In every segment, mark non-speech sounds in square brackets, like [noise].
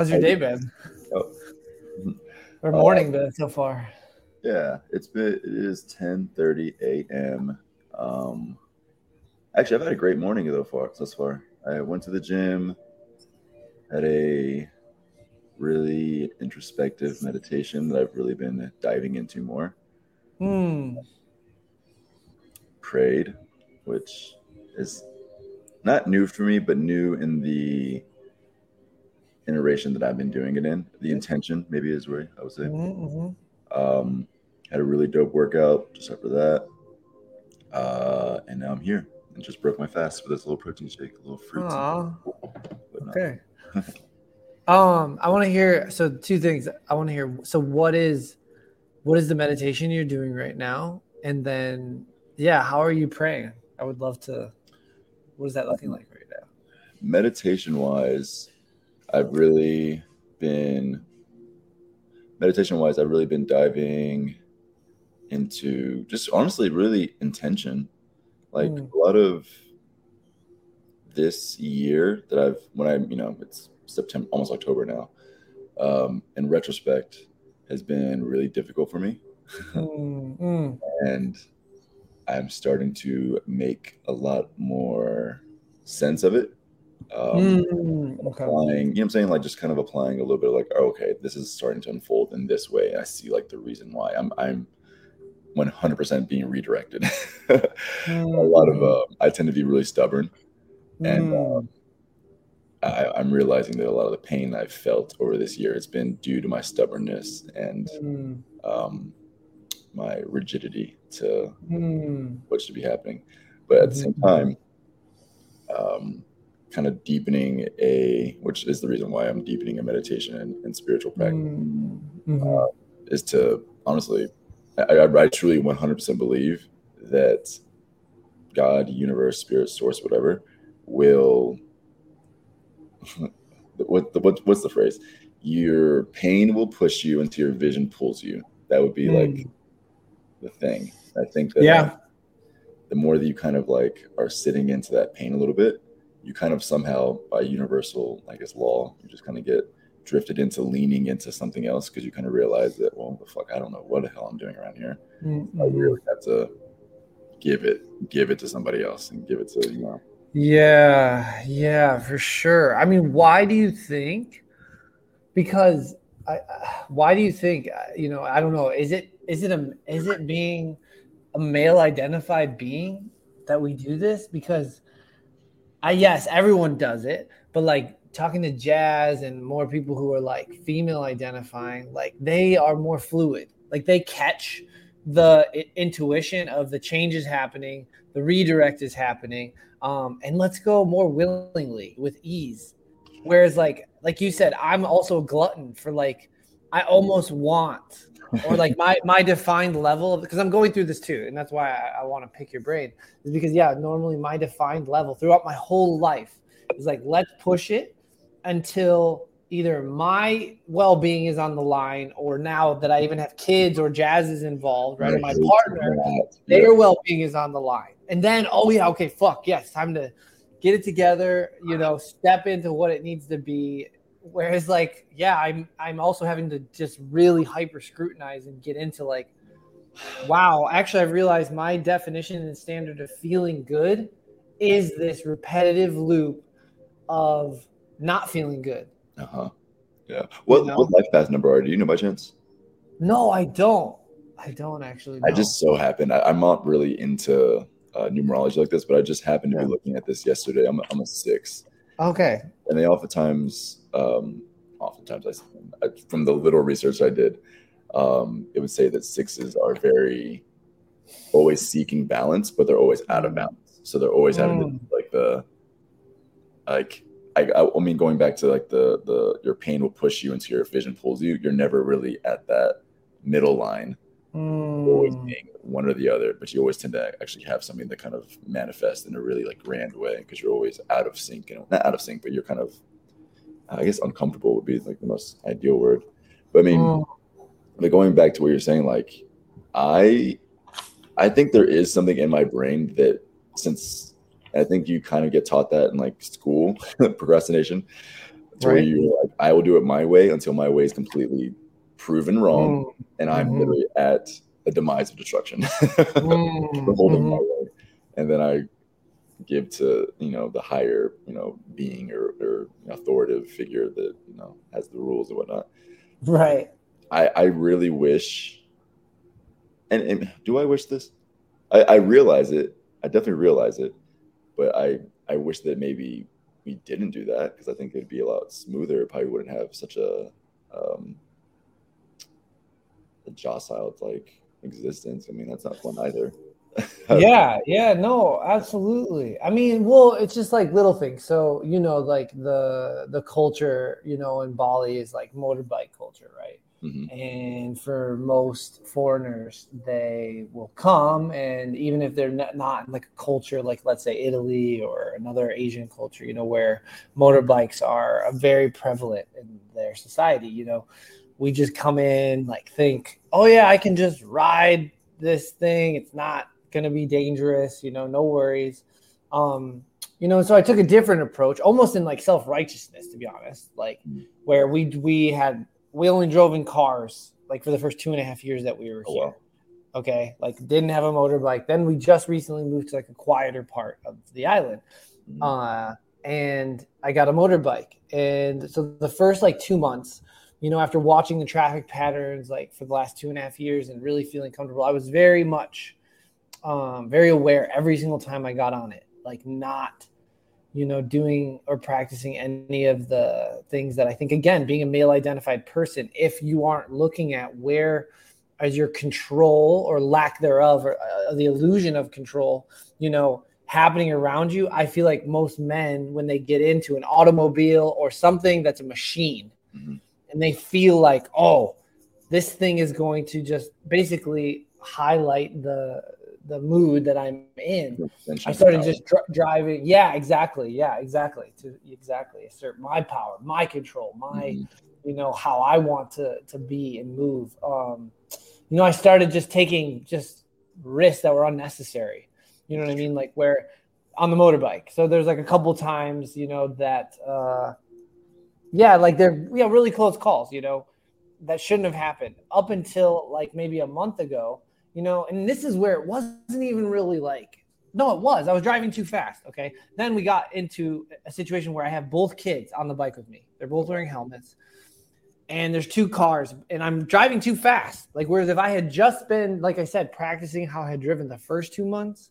How's your day been? Oh. Or morning been so far? Yeah, it's been it is 10:30 a.m. Um actually I've had a great morning so far thus far. I went to the gym, had a really introspective meditation that I've really been diving into more. Hmm. Prayed, which is not new for me, but new in the iteration that I've been doing it in. The intention, maybe is where I would say. Mhm, Um, had a really dope workout just after that. Uh, and now I'm here and just broke my fast with this little protein shake, a little fruit. Aw, but not- okay. [laughs] um, I want to hear. So two things. I want to hear. So what is, what is the meditation you're doing right now? And then, yeah, how are you praying? I would love to. What is that looking like right now? meditation wise, I've really been meditation wise, I've really been diving into just honestly really intention. Like Mm. a lot of this year that I've when I you know it's September almost October now. Um, in retrospect, has been really difficult for me, [laughs] Mm, mm, and I'm starting to make a lot more sense of it. Um, mm, okay. applying, you know what I'm saying? Like just kind of applying a little bit of like, oh, okay, this is starting to unfold in this way. And I see like the reason why I'm I'm 100% being redirected. [laughs] a lot of uh, I tend to be really stubborn, and Mm, I, I'm realizing that a lot of the pain I've felt over this year has been due to my stubbornness and mm, um, my rigidity to mm, what should be happening. But at the same time, um, kind of deepening a, which is the reason why I'm deepening a meditation and, and spiritual practice, mm, mhm. is to honestly, I, I, I truly 100% believe that God, universe, spirit, source, whatever, will. [laughs] what, the, what what's the phrase? Your pain will push you until your vision pulls you. That would be like Mm. the thing. I think that Yeah. the more that you kind of like are sitting into that pain a little bit, you kind of somehow by universal, I guess, law, you just kind of get drifted into leaning into something else because you kind of realize that, well, the fuck, I don't know what the hell I'm doing around here. I Mm, really have to give it, give it to somebody else and give it to, you know. Yeah, yeah, for sure. I mean, why do you think? Because I, I- why do you think? You know, I don't know. Is it is it a is it being a male identified being that we do this? Because I yes, everyone does it, but like talking to Jas and more people who are like female identifying, like they are more fluid. Like they catch the intuition of the changes happening, the redirect is happening um, and let's go more willingly with ease. Whereas, like like you said, I'm also a glutton for like I almost want or like my my defined level because I'm going through this too, and that's why I, I want to pick your brain is because yeah, normally my defined level throughout my whole life is like let's push it until either my well-being is on the line or now that I even have kids or Jas is involved, right? Or my partner Yeah. their well-being is on the line and then oh yeah okay fuck yes time to get it together you know step into what it needs to be whereas like yeah i'm i'm also having to just really hyper scrutinize and get into like wow actually i've realized my definition and standard of feeling good is this repetitive loop of not feeling good Uh huh. Yeah. What know? what life path number are? Do you know by chance? no i don't i don't actually I just so happened. I, I'm not really into uh, numerology like this, but I just happened to be looking at this yesterday. I'm I'm a six, okay and they oftentimes, um, oftentimes, I, I, from the little research I did, um, it would say that sixes are very always seeking balance, but they're always out of Mm. balance. So they're always having Mm. to, like the like. I, I, I mean, going back to like the the your pain will push you until your vision pulls you. You're never really at that middle line always Mm. being one or the other, but you always tend to actually have something that kind of manifests in a really like grand way because you're always out of sync and not out of sync, but you're kind of, I guess, uncomfortable would be like the most ideal word. But I mean, Mm. but going back to what you're saying, like I, I think there is something in my brain that since I think you kind of get taught that in like school [laughs] procrastination. to where you like, I will do it my way until my way is completely proven wrong, Mm, and I'm Mhm. literally at a demise of destruction. mm, holding mhm. my way, and then I give to you know the higher you know being or, or authoritative figure that you know has the rules and whatnot. Right. I I really wish, and, and do I wish this? I, I realize it. I definitely realize it, but I I wish that maybe we didn't do that because I think it'd be a lot smoother. It probably wouldn't have such a um a docile like existence. I mean, that's not fun either. [laughs] yeah yeah no absolutely i mean well it's just like little things so you know like the the culture you know in bali is like motorbike culture right Mhm. and for most foreigners they will come and even if they're not, not in like a culture like let's say italy or another asian culture you know where motorbikes are very prevalent in their society you know we just come in like think oh yeah i can just ride this thing it's not going to be dangerous you know no worries um you know so i took a different approach almost in like self-righteousness to be honest like Mm. where we we had we only drove in cars like for the first two and a half years that we were Oh, here wow. okay like didn't have a motorbike then we just recently moved to like a quieter part of the island Mhm. uh, and I got a motorbike. And so the first like two months, you know, after watching the traffic patterns like for the last two and a half years and really feeling comfortable, I was very much, um, very aware every single time I got on it, like not, you know, doing or practicing any of the things that I think, again, being a male identified person, if you aren't looking at where is your control or lack thereof, or uh, the illusion of control, you know, happening around you, I feel like most men, when they get into an automobile or something that's a machine, Mhm. And they feel like, oh, this thing is going to just basically highlight the the mood that I'm in. I started just dr- driving. Yeah, exactly. Yeah, exactly. To exactly assert my power, my control, my Mhm. you know how I want to to be and move. Um, you know, I started just taking just risks that were unnecessary. You know what I mean? Like where on the motorbike. So there's like a couple times, you know, that uh yeah, like they're yeah, really close calls, you know, that shouldn't have happened up until like maybe a month ago, you know, and this is where it wasn't even really like no, it was. I was driving too fast. Okay. Then we got into a situation where I have both kids on the bike with me. They're both wearing helmets. And there's two cars, and I'm driving too fast. Like, whereas if I had just been, like I said, practicing how I had driven the first two months,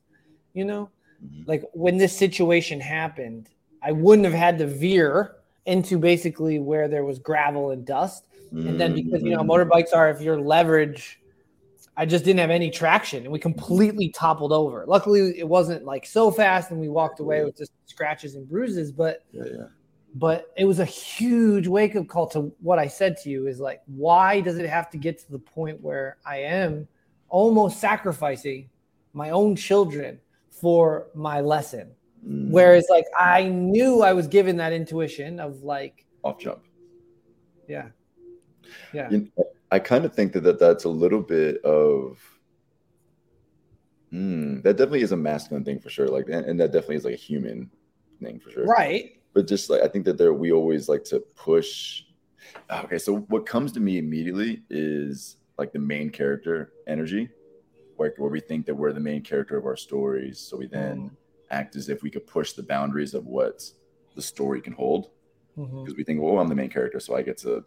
you know, Mhm. like when this situation happened, I wouldn't have had to veer into basically where there was gravel and dust. And then because you know Mhm. motorbikes are if you're leverage, I just didn't have any traction and we completely toppled over. Luckily, it wasn't like so fast and we walked away with just scratches and bruises, but yeah, yeah. but it was a huge wake up call to what I said to you is like, why does it have to get to the point where I am almost sacrificing my own children for my lesson? Mm. Whereas, like, I knew I was given that intuition of like, off jump? yeah, yeah, You know, I kind of think that, that that's a little bit of Hmm, that definitely is a masculine thing for sure. Like, and, and that definitely is like a human thing for sure. right. But just like I think that there, we always like to push. Okay, so what comes to me immediately is like the main character energy, where where we think that we're the main character of our stories. So we then act as if we could push the boundaries of what the story can hold Mhm. because we think, well, I'm the main character, so I get to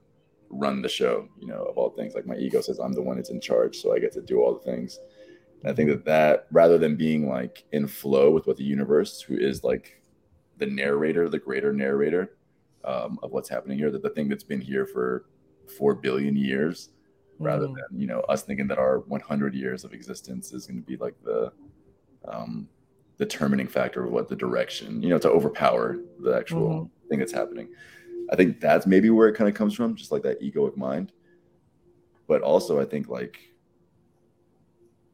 run the show, you know, of all things. Like my ego says, I'm the one that's in charge, so I get to do all the things. And I think that that rather than being like in flow with what the universe, who is like the narrator, the greater narrator um, of what's happening here, that the thing that's been here for four billion years, rather Mhm. than you know us thinking that our 100 years of existence is going to be like the um, determining factor of what the direction, you know, to overpower the actual Mhm. thing that's happening. I think that's maybe where it kind of comes from, just like that egoic mind. But also, I think like,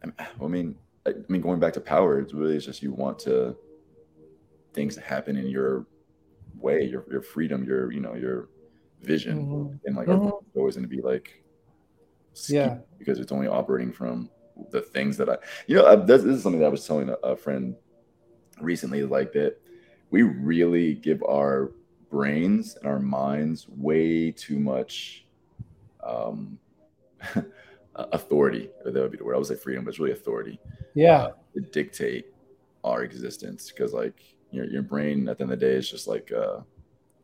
I mean, I mean, going back to power, it's really just you want to things to happen in your way, your your freedom, your you know your vision, Mhm. and like Mhm. our always going to be like, Yeah. because it's only operating from the things that I, you know, I, this, this is something that I was telling a, a friend recently, like that we really give our brains and our minds way too much um, [laughs] authority. That would be the word. I was like freedom, but it's really authority. Yeah. Uh, to dictate our existence because, like, your your brain at the end of the day is just like a,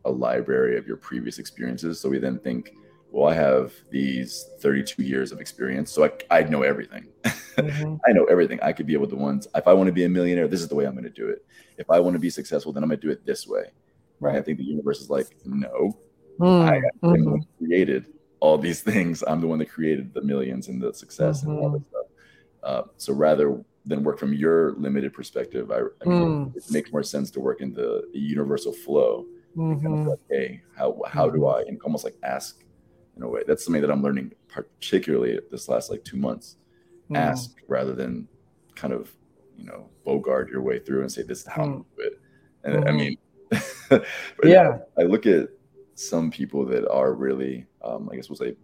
a library of your previous experiences. So we then think, well, I have these 32 years of experience, so I, I know everything. Mm-hmm. [laughs] I know everything. I could be able to ones. If I want to be a millionaire, this is the way I'm going to do it. If I want to be successful, then I'm going to do it this way. Right. I think the universe is like, no, mm, I am mm-hmm. the one created all these things. I'm the one that created the millions and the success mm-hmm. and all this mm-hmm. stuff. Uh, so rather than work from your limited perspective, I, I mean, mm. it makes more sense to work in the, the universal flow. Mm-hmm. Kind of like, hey, how how do mm-hmm. I and almost like ask in a way. That's something that I'm learning particularly this last like two months. Mm. Ask rather than kind of you know bogart your way through and say this is how mm. I do it. And mm-hmm. I mean, [laughs] yeah, I look at some people that are really, um, I guess we'll say,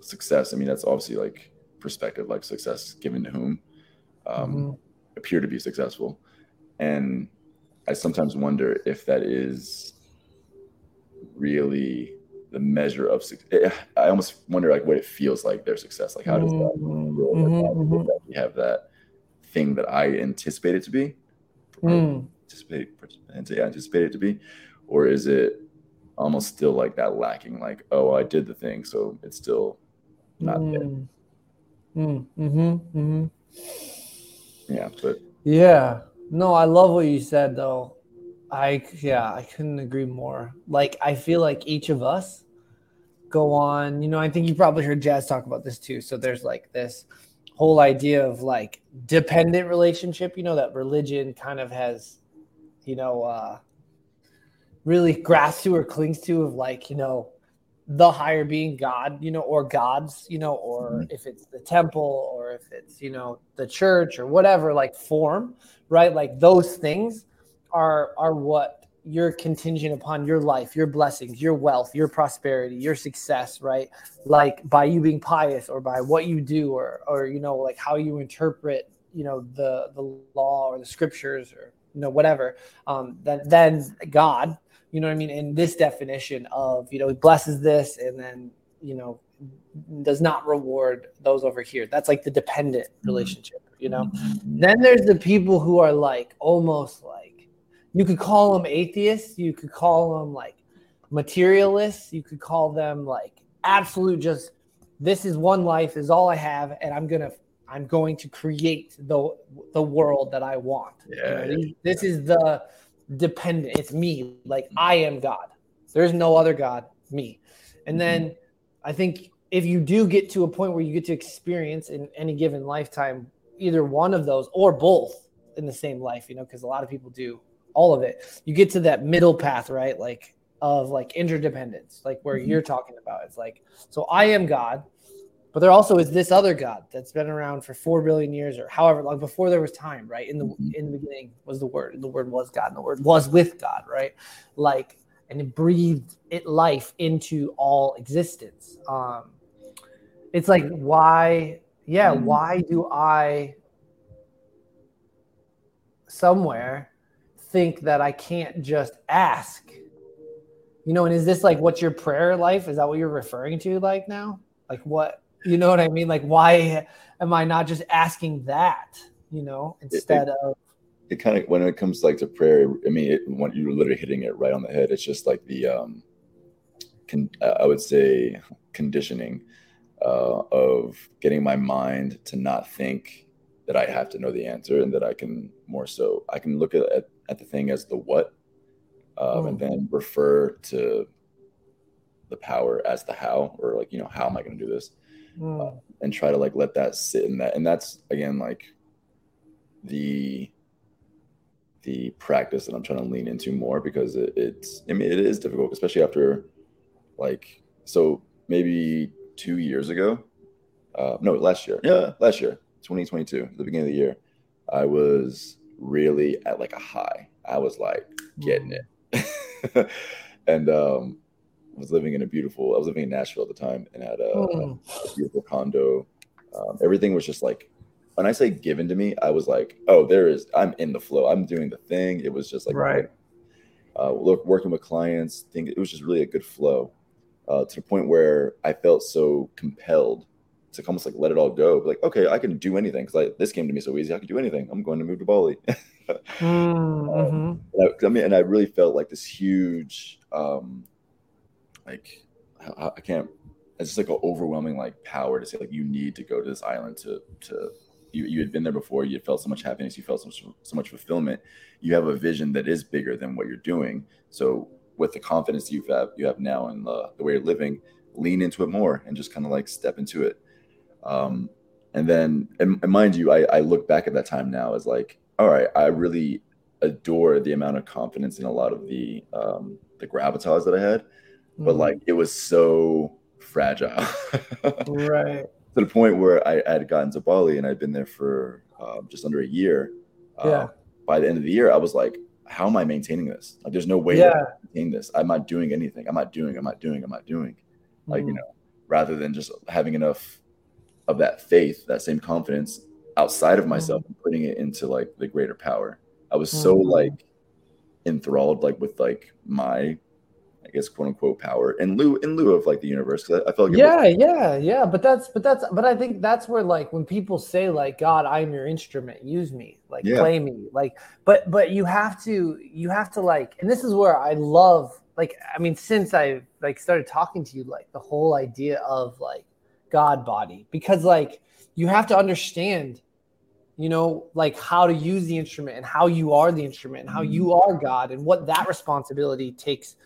success. I mean, that's obviously like perspective, like success given to whom um, mm-hmm. appear to be successful, and I sometimes wonder if that is really the measure of success. Eh, I almost wonder like what it feels like their success. Like how does that mm-hmm. feel? Mm-hmm. Like, mm-hmm. we have that thing that I anticipate it to be, mm. anticipate, yeah, anticipate it to be, or is it almost still like that lacking? Like, oh, I did the thing, so it's still not mm. there. Mm. Mm-hmm. Mm-hmm. Yeah, but yeah, no, I love what you said though. I yeah, I couldn't agree more. Like I feel like each of us go on, you know, I think you probably heard Jas talk about this too. So there's like this whole idea of like dependent relationship, you know, that religion kind of has, you know, uh really grasps to or clings to of like, you know, the higher being God, you know, or gods, you know, or mm-hmm. if it's the temple or if it's, you know, the church or whatever like form, right? Like those things are are what you're contingent upon your life, your blessings, your wealth, your prosperity, your success, right? Like by you being pious or by what you do or or you know like how you interpret, you know, the the law or the scriptures or you know whatever. Um then then God, you know what I mean, in this definition of, you know, he blesses this and then, you know, does not reward those over here. That's like the dependent mm-hmm. relationship, you know. Mm-hmm. Then there's the people who are like almost like you could call them atheists you could call them like materialists you could call them like absolute just this is one life is all i have and i'm gonna i'm going to create the the world that i want yeah, you know, yeah. this is the dependent it's me like i am god there's no other god me and then mm-hmm. i think if you do get to a point where you get to experience in any given lifetime either one of those or both in the same life you know because a lot of people do all of it. You get to that middle path, right? Like of like interdependence, like where mm-hmm. you're talking about. It's like, so I am God, but there also is this other God that's been around for four billion years or however long before there was time, right? In the mm-hmm. in the beginning was the word, and the word was God, and the word was with God, right? Like, and it breathed it life into all existence. Um, it's like why, yeah, mm-hmm. why do I somewhere think that I can't just ask. You know, and is this like what's your prayer life? Is that what you're referring to like now? Like what you know what I mean? Like why am I not just asking that, you know, instead it, it, of it kind of when it comes like to prayer, I mean, it, when you're literally hitting it right on the head, it's just like the um con, I would say conditioning uh, of getting my mind to not think that I have to know the answer and that I can more so I can look at, at at the thing as the what, um, and oh. then refer to the power as the how, or like you know how am I going to do this, uh, and try to like let that sit in that, and that's again like the the practice that I'm trying to lean into more because it, it's I mean it is difficult, especially after like so maybe two years ago, uh, no last year, yeah last year, 2022, the beginning of the year, I was really at like a high. I was like getting it. [laughs] and um was living in a beautiful I was living in Nashville at the time and had a, mm. a beautiful condo. Um, everything was just like when I say given to me, I was like, oh, there is I'm in the flow. I'm doing the thing. It was just like right. uh, look, working with clients, think it was just really a good flow uh, to the point where I felt so compelled to almost like let it all go. Like, okay, I can do anything because like this came to me so easy. I can do anything. I'm going to move to Bali. [laughs] mm-hmm. um, I, I, mean, and I really felt like this huge, um, like I, I can't. It's just like an overwhelming like power to say like you need to go to this island to to you, you had been there before you felt so much happiness you felt so, so much fulfillment you have a vision that is bigger than what you're doing so with the confidence you have you have now and the, the way you're living lean into it more and just kind of like step into it um, and then and, and mind you I, I look back at that time now as like all right i really adore the amount of confidence in a lot of the um, the gravitas that i had mm-hmm. but like it was so fragile [laughs] right to the point where I, I had gotten to Bali and I'd been there for um, just under a year. Uh, yeah. By the end of the year, I was like, how am I maintaining this? Like, there's no way yeah. to maintain this. I'm not doing anything. I'm not doing. I'm not doing. I'm not doing. Mm. Like you mm. know, rather than just having enough of that faith, that same confidence outside of myself mm. and putting it into like the greater power. I was so mm. like enthralled like with like my I guess quote unquote power in lieu in lieu of like the universe because I, I, felt like yeah was- yeah yeah but that's but that's but I think that's where like when people say like God I'm your instrument use me like yeah. play me like but but you have to you have to like and this is where I love like I mean since I like started talking to you like the whole idea of like God body because like you have to understand you know like how to use the instrument and how you are the instrument and how mm-hmm. you are God and what that responsibility takes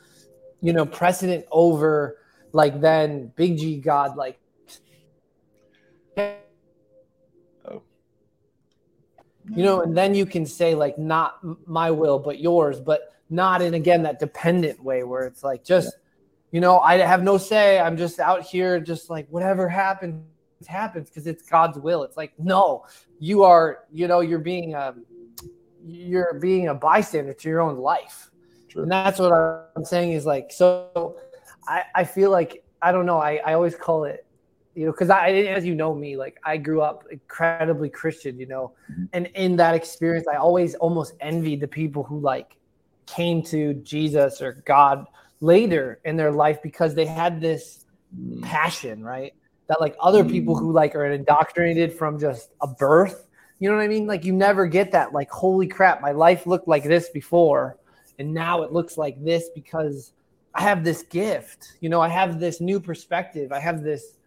you know, precedent over like then Big G God like oh. you know, and then you can say like not my will but yours, but not in again that dependent way where it's like just you know, I have no say. I'm just out here just like whatever happens happens because it's God's will. It's like no, you are, you know, you're being um you're being a bystander to your own life True. And that's what I'm saying is like, so I, I feel like, I don't know, I, I always call it, you know, because I, as you know me, like I grew up incredibly Christian, you know, mm-hmm. and in that experience, I always almost envied the people who like came to Jesus or God later in their life because they had this mm-hmm. passion, right? That like other people who like are indoctrinated from just a birth, you know what I mean? Like you never get that, like, holy crap, my life looked like this before and now it looks like this because I have this gift. You know, I have this new perspective. I have this,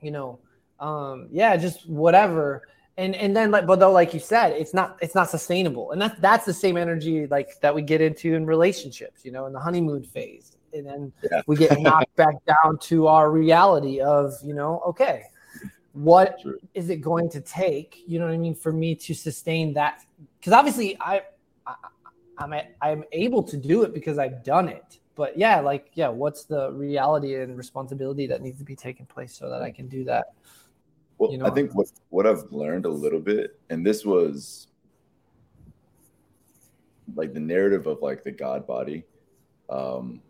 you know, um, yeah, just whatever. And and then like, but though, like you said, it's not it's not sustainable, and that's that's the same energy like that we get into in relationships. You know, in the honeymoon phase, and then yeah. we get knocked [laughs] back down to our reality of you know, okay, what True. is it going to take? You know what I mean for me to sustain that? Because obviously, I, I I'm a, I'm able to do it because I've done it. But yeah, like yeah, what's the reality and responsibility that needs to be taken place so that I can do that? Well, you know? I think what what I've learned a little bit, and this was like the narrative of like the God body. Um,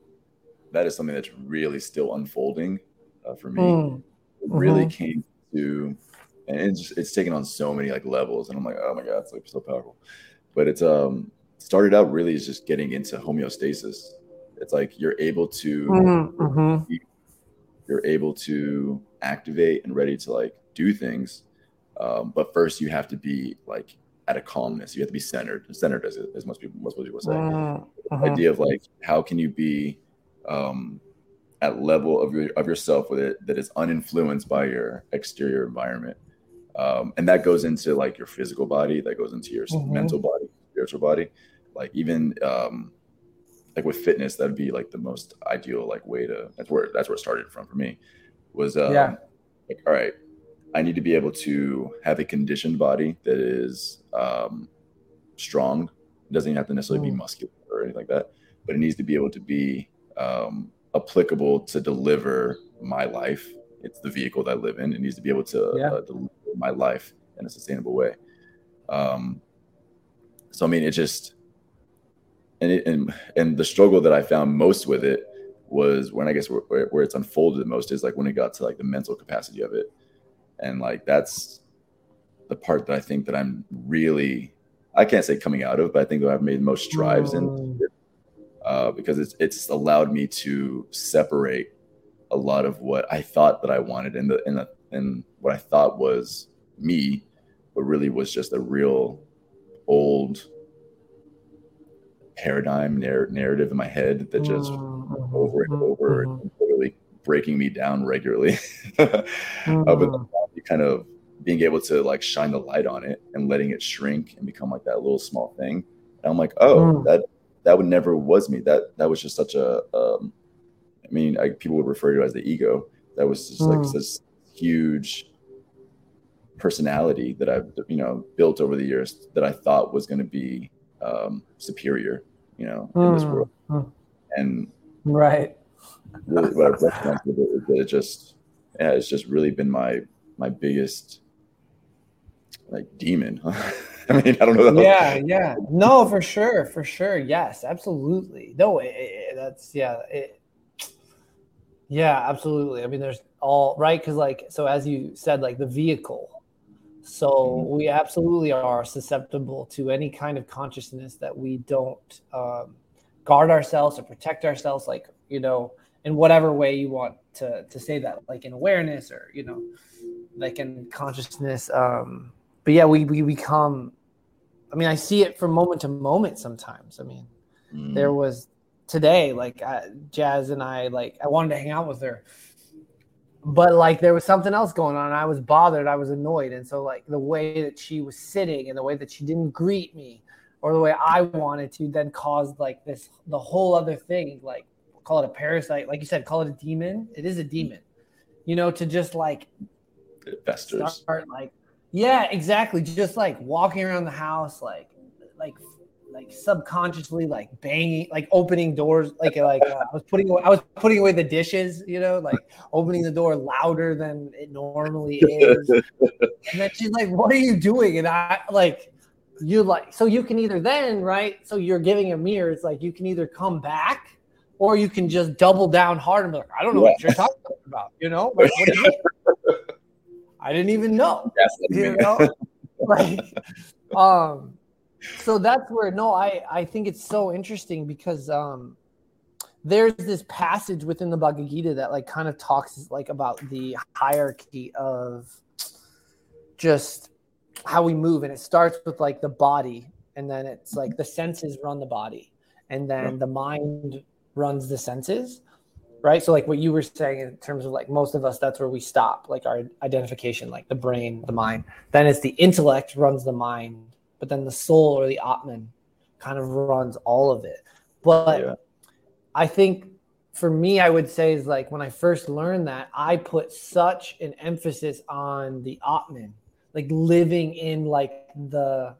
that is something that's really still unfolding uh, for me. Mm. It really mm-hmm. came to, and it's just, it's taken on so many like levels, and I'm like, oh my god, it's like so powerful. But it's um started out really is just getting into homeostasis. It's like you're able to mm-hmm. mm-hmm. you're able to activate and ready to like do things. Um, but first you have to be like at a calmness. You have to be centered, centered as, as most people most people say. Mm-hmm. idea of like how can you be um, at level of your of yourself with it that is uninfluenced by your exterior environment. Um, and that goes into like your physical body, that goes into your mm-hmm. mental body, spiritual body like even um like with fitness that'd be like the most ideal like way to that's where that's where it started from for me was um yeah. like all right i need to be able to have a conditioned body that is um strong. It doesn't have to necessarily mm. be muscular or anything like that but it needs to be able to be um applicable to deliver my life. It's the vehicle that i live in. It needs to be able to yeah. uh, deliver my life in a sustainable way. Um so i mean it just and it, and and the struggle that I found most with it was when I guess where, where it's unfolded the most is like when it got to like the mental capacity of it, and like that's the part that I think that I'm really I can't say coming out of, but I think that I've made the most strides in uh, because it's it's allowed me to separate a lot of what I thought that I wanted in the in the in what I thought was me, but really was just a real old paradigm narr- narrative in my head that just mm-hmm. over and over mm-hmm. and literally breaking me down regularly. [laughs] mm-hmm. uh, but kind of being able to like shine the light on it and letting it shrink and become like that little small thing. And I'm like, oh, mm. that that would never was me. That that was just such a. Um, I mean, I, people would refer to it as the ego. That was just mm. like this huge personality that I've you know built over the years that I thought was going to be um, superior, you know, in mm. this world. Mm. And right, really, what I've recognized is that it just yeah, it's just really been my my biggest like demon. [laughs] I mean, I don't know. Yeah, [laughs] yeah, no, for sure, for sure. Yes, absolutely. No, it, it, that's yeah, it, yeah, absolutely. I mean, there's all right because, like, so as you said, like the vehicle. So mm-hmm. we absolutely are susceptible to any kind of consciousness that we don't um, guard ourselves or protect ourselves, like you know, in whatever way you want to to say that, like in awareness or you know, like in consciousness. Um, but yeah, we we become. I mean, I see it from moment to moment. Sometimes, I mean, mm. there was today, like I, Jas and I, like I wanted to hang out with her, but like there was something else going on. I was bothered. I was annoyed, and so like the way that she was sitting and the way that she didn't greet me, or the way I wanted to, then caused like this the whole other thing. Like call it a parasite, like you said, call it a demon. It is a demon, you know, to just like investors start like yeah, exactly. Just like walking around the house, like, like, like subconsciously, like banging, like opening doors, like, like uh, I was putting, away, I was putting away the dishes, you know, like opening the door louder than it normally is. and then she's like, "What are you doing?" And I like, you like, so you can either then, right? So you're giving a mirror. It's like you can either come back or you can just double down hard and be like, "I don't know yeah. what you're talking about," you know? Like, [laughs] I didn't even know. You know, [laughs] like, um, so that's where no, I I think it's so interesting because um, there's this passage within the Bhagavad Gita that like kind of talks like about the hierarchy of just how we move, and it starts with like the body, and then it's like the senses run the body, and then the mind runs the senses right? So like what you were saying in terms of like most of us, that's where we stop, like our identification, like the brain, the mind. Then it's the intellect runs the mind, but then the soul or the Atman kind of runs all of it. But yeah. I think for me, I would say is like when I first learned that, I put such an emphasis on the Atman, like living in like the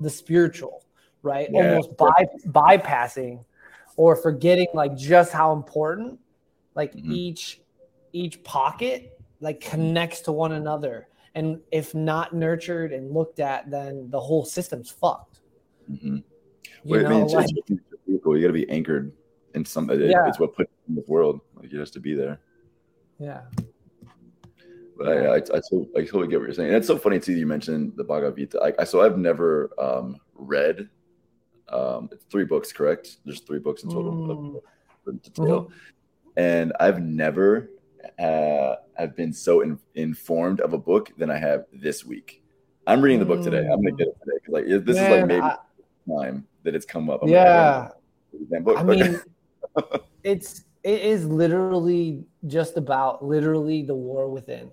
the spiritual, right? Yeah. Almost by, bypassing or forgetting like just how important like mm-hmm. each each pocket like connects to one another and if not nurtured and looked at then the whole system's fucked mm-hmm. well, know, I mean, it's, like, vehicle. you got to be anchored in some yeah. it's what put in this world like you have to be there yeah but I, I, I, totally, I totally get what you're saying. And it's so funny too. You mentioned the Bhagavad Gita. I, I so I've never um, read. Um, it's three books, correct? There's three books in total. Mm. Mm-hmm and I've never uh, have been so in, informed of a book than I have this week. I'm reading the book today. I'm gonna get it today like this Man, is like maybe I, time that it's come up. I'm yeah, book. I mean, [laughs] it's it is literally just about literally the war within,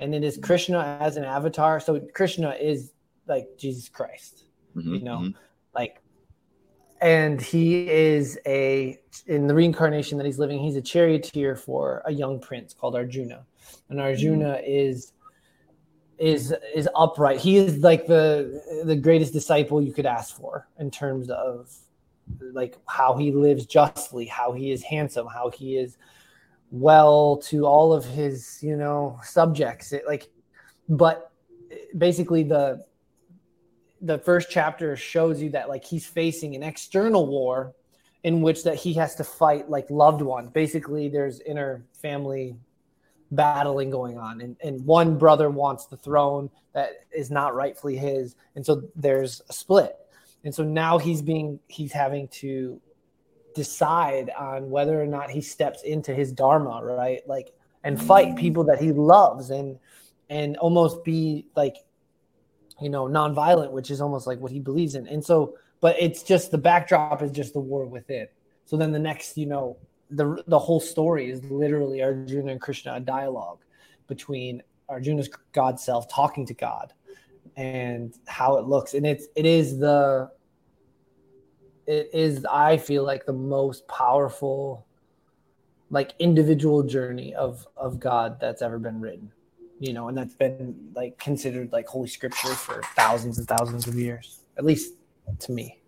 and it is mm-hmm. Krishna as an avatar. So Krishna is like Jesus Christ. Mm-hmm, you know, mm-hmm. like and he is a in the reincarnation that he's living he's a charioteer for a young prince called arjuna. And arjuna mm. is is is upright. He is like the the greatest disciple you could ask for in terms of like how he lives justly how he is handsome how he is well to all of his you know subjects. It, like but basically the the first chapter shows you that like he's facing an external war in which that he has to fight like loved ones. Basically, there's inner family battling going on and, and one brother wants the throne that is not rightfully his and so there's a split and so now he's being he's having to decide on whether or not he steps into his dharma, right? Like and fight people that he loves and and almost be like you know nonviolent, which is almost like what he believes in. And so, but it's just the backdrop is just the war within. So then the next, you know, the the whole story is literally Arjuna and Krishna a dialogue between Arjuna's God self talking to God and how it looks. And it's it is the it is I feel like the most powerful like individual journey of of God that's ever been written. You know, and that's been like considered like holy scripture for thousands and thousands of years, at least to me.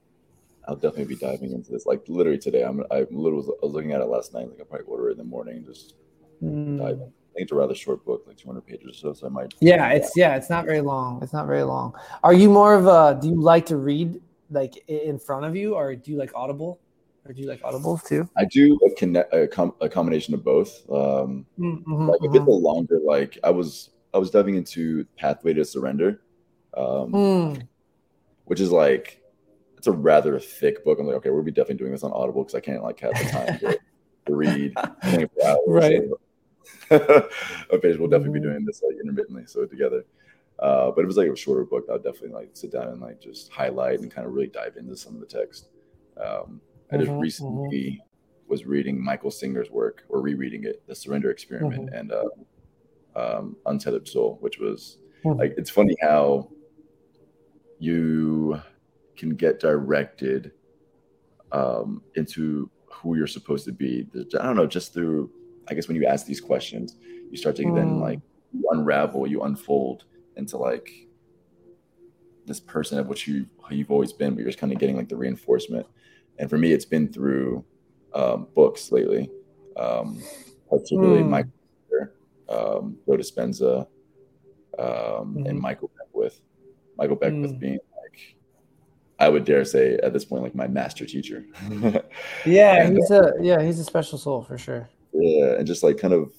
I'll definitely be diving into this. Like literally today, I'm I literally was looking at it last night. Like I probably order it in the morning, just mm. dive in think it's a rather short book, like 200 pages or so. So I might. Yeah, it's yeah, it's not very long. It's not very long. Are you more of a? Do you like to read like in front of you, or do you like Audible, or do you like Audible too? I do a connect a, com- a combination of both. Um, mm-hmm, like if it's a longer, like I was I was diving into Pathway to Surrender, um, mm. which is like it's a rather thick book. I'm like, okay, we'll be definitely doing this on Audible because I can't like have the time to, to [laughs] read. right. So [laughs] a page. We'll definitely be mm-hmm. doing this like intermittently, so together. Uh, but it was like a shorter book. I'll definitely like sit down and like just highlight and kind of really dive into some of the text. Um, I just mm-hmm, recently mm-hmm. was reading Michael Singer's work or rereading it, The Surrender Experiment mm-hmm. and uh, um, Untethered Soul, which was mm-hmm. like it's funny how you can get directed um, into who you're supposed to be. I don't know, just through I guess when you ask these questions, you start to mm. then like you unravel, you unfold into like this person of which you you've always been, but you're just kind of getting like the reinforcement. And for me, it's been through um, books lately, um, particularly mm. Michael, um, Joe Dispenza, um, mm. and Michael Beckwith. Michael Beckwith mm. being like, I would dare say at this point, like my master teacher. [laughs] yeah, and, he's uh, a yeah, he's a special soul for sure yeah and just like kind of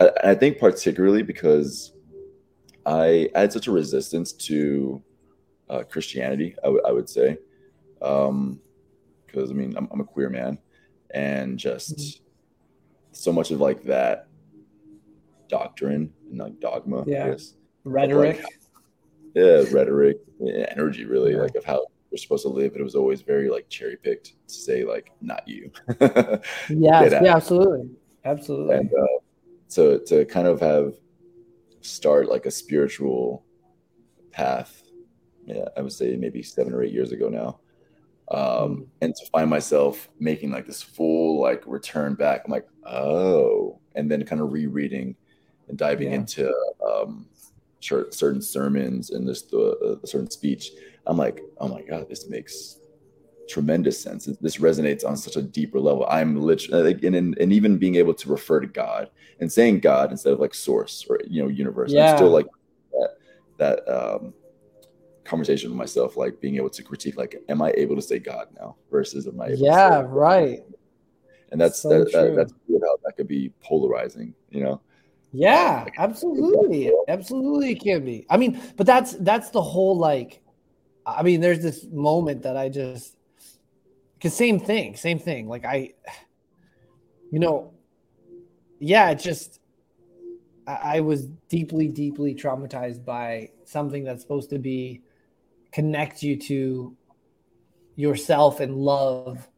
I, I think particularly because I, I had such a resistance to uh, Christianity, I, w- I would say, because I mean I'm, I'm, a queer man, and just mm-hmm. so much of like that doctrine and like dogma, yeah, rhetoric, like, yeah, rhetoric, yeah, energy, really, yeah. like of how we're supposed to live. But it was always very like cherry picked to say like not you. [laughs] yes, yeah, absolutely, absolutely. And uh, so to kind of have start like a spiritual path, yeah, I would say maybe seven or eight years ago now. Um, and to find myself making like this full like return back, I'm like, oh, and then kind of rereading and diving yeah. into um, certain sermons and this the, certain speech I'm like, oh my god, this makes tremendous sense. This resonates on such a deeper level. I'm literally, and, and, and even being able to refer to God and saying God instead of like source or you know universe. Yeah. I'm still like that that um, conversation with myself, like being able to critique, like, am I able to say God now versus am I? Able yeah, right. And that's so that, that, that's how that could be polarizing, you know. Yeah, absolutely, absolutely, it can be. I mean, but that's that's the whole like I mean, there's this moment that I just, because same thing, same thing. Like I, you know, yeah, it just, I, I was deeply, deeply traumatized by something that's supposed to be connect you to yourself and love,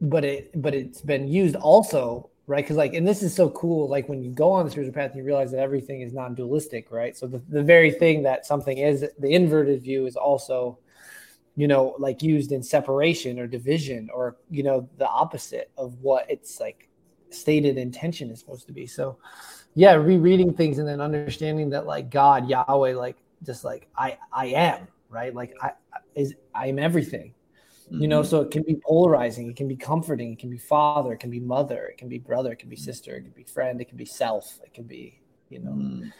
but it, but it's been used also right? Because like, and this is so cool. Like when you go on the spiritual path, you realize that everything is non-dualistic, right? So the, the very thing that something is, the inverted view is also, you know, like used in separation or division, or you know, the opposite of what it's like stated intention is supposed to be. So, yeah, rereading things and then understanding that like God, Yahweh, like just like I, I am, right? Like I is I am everything you know mm-hmm. so it can be polarizing it can be comforting it can be father it can be mother it can be brother it can be sister it can be friend it can be self it can be you know mm.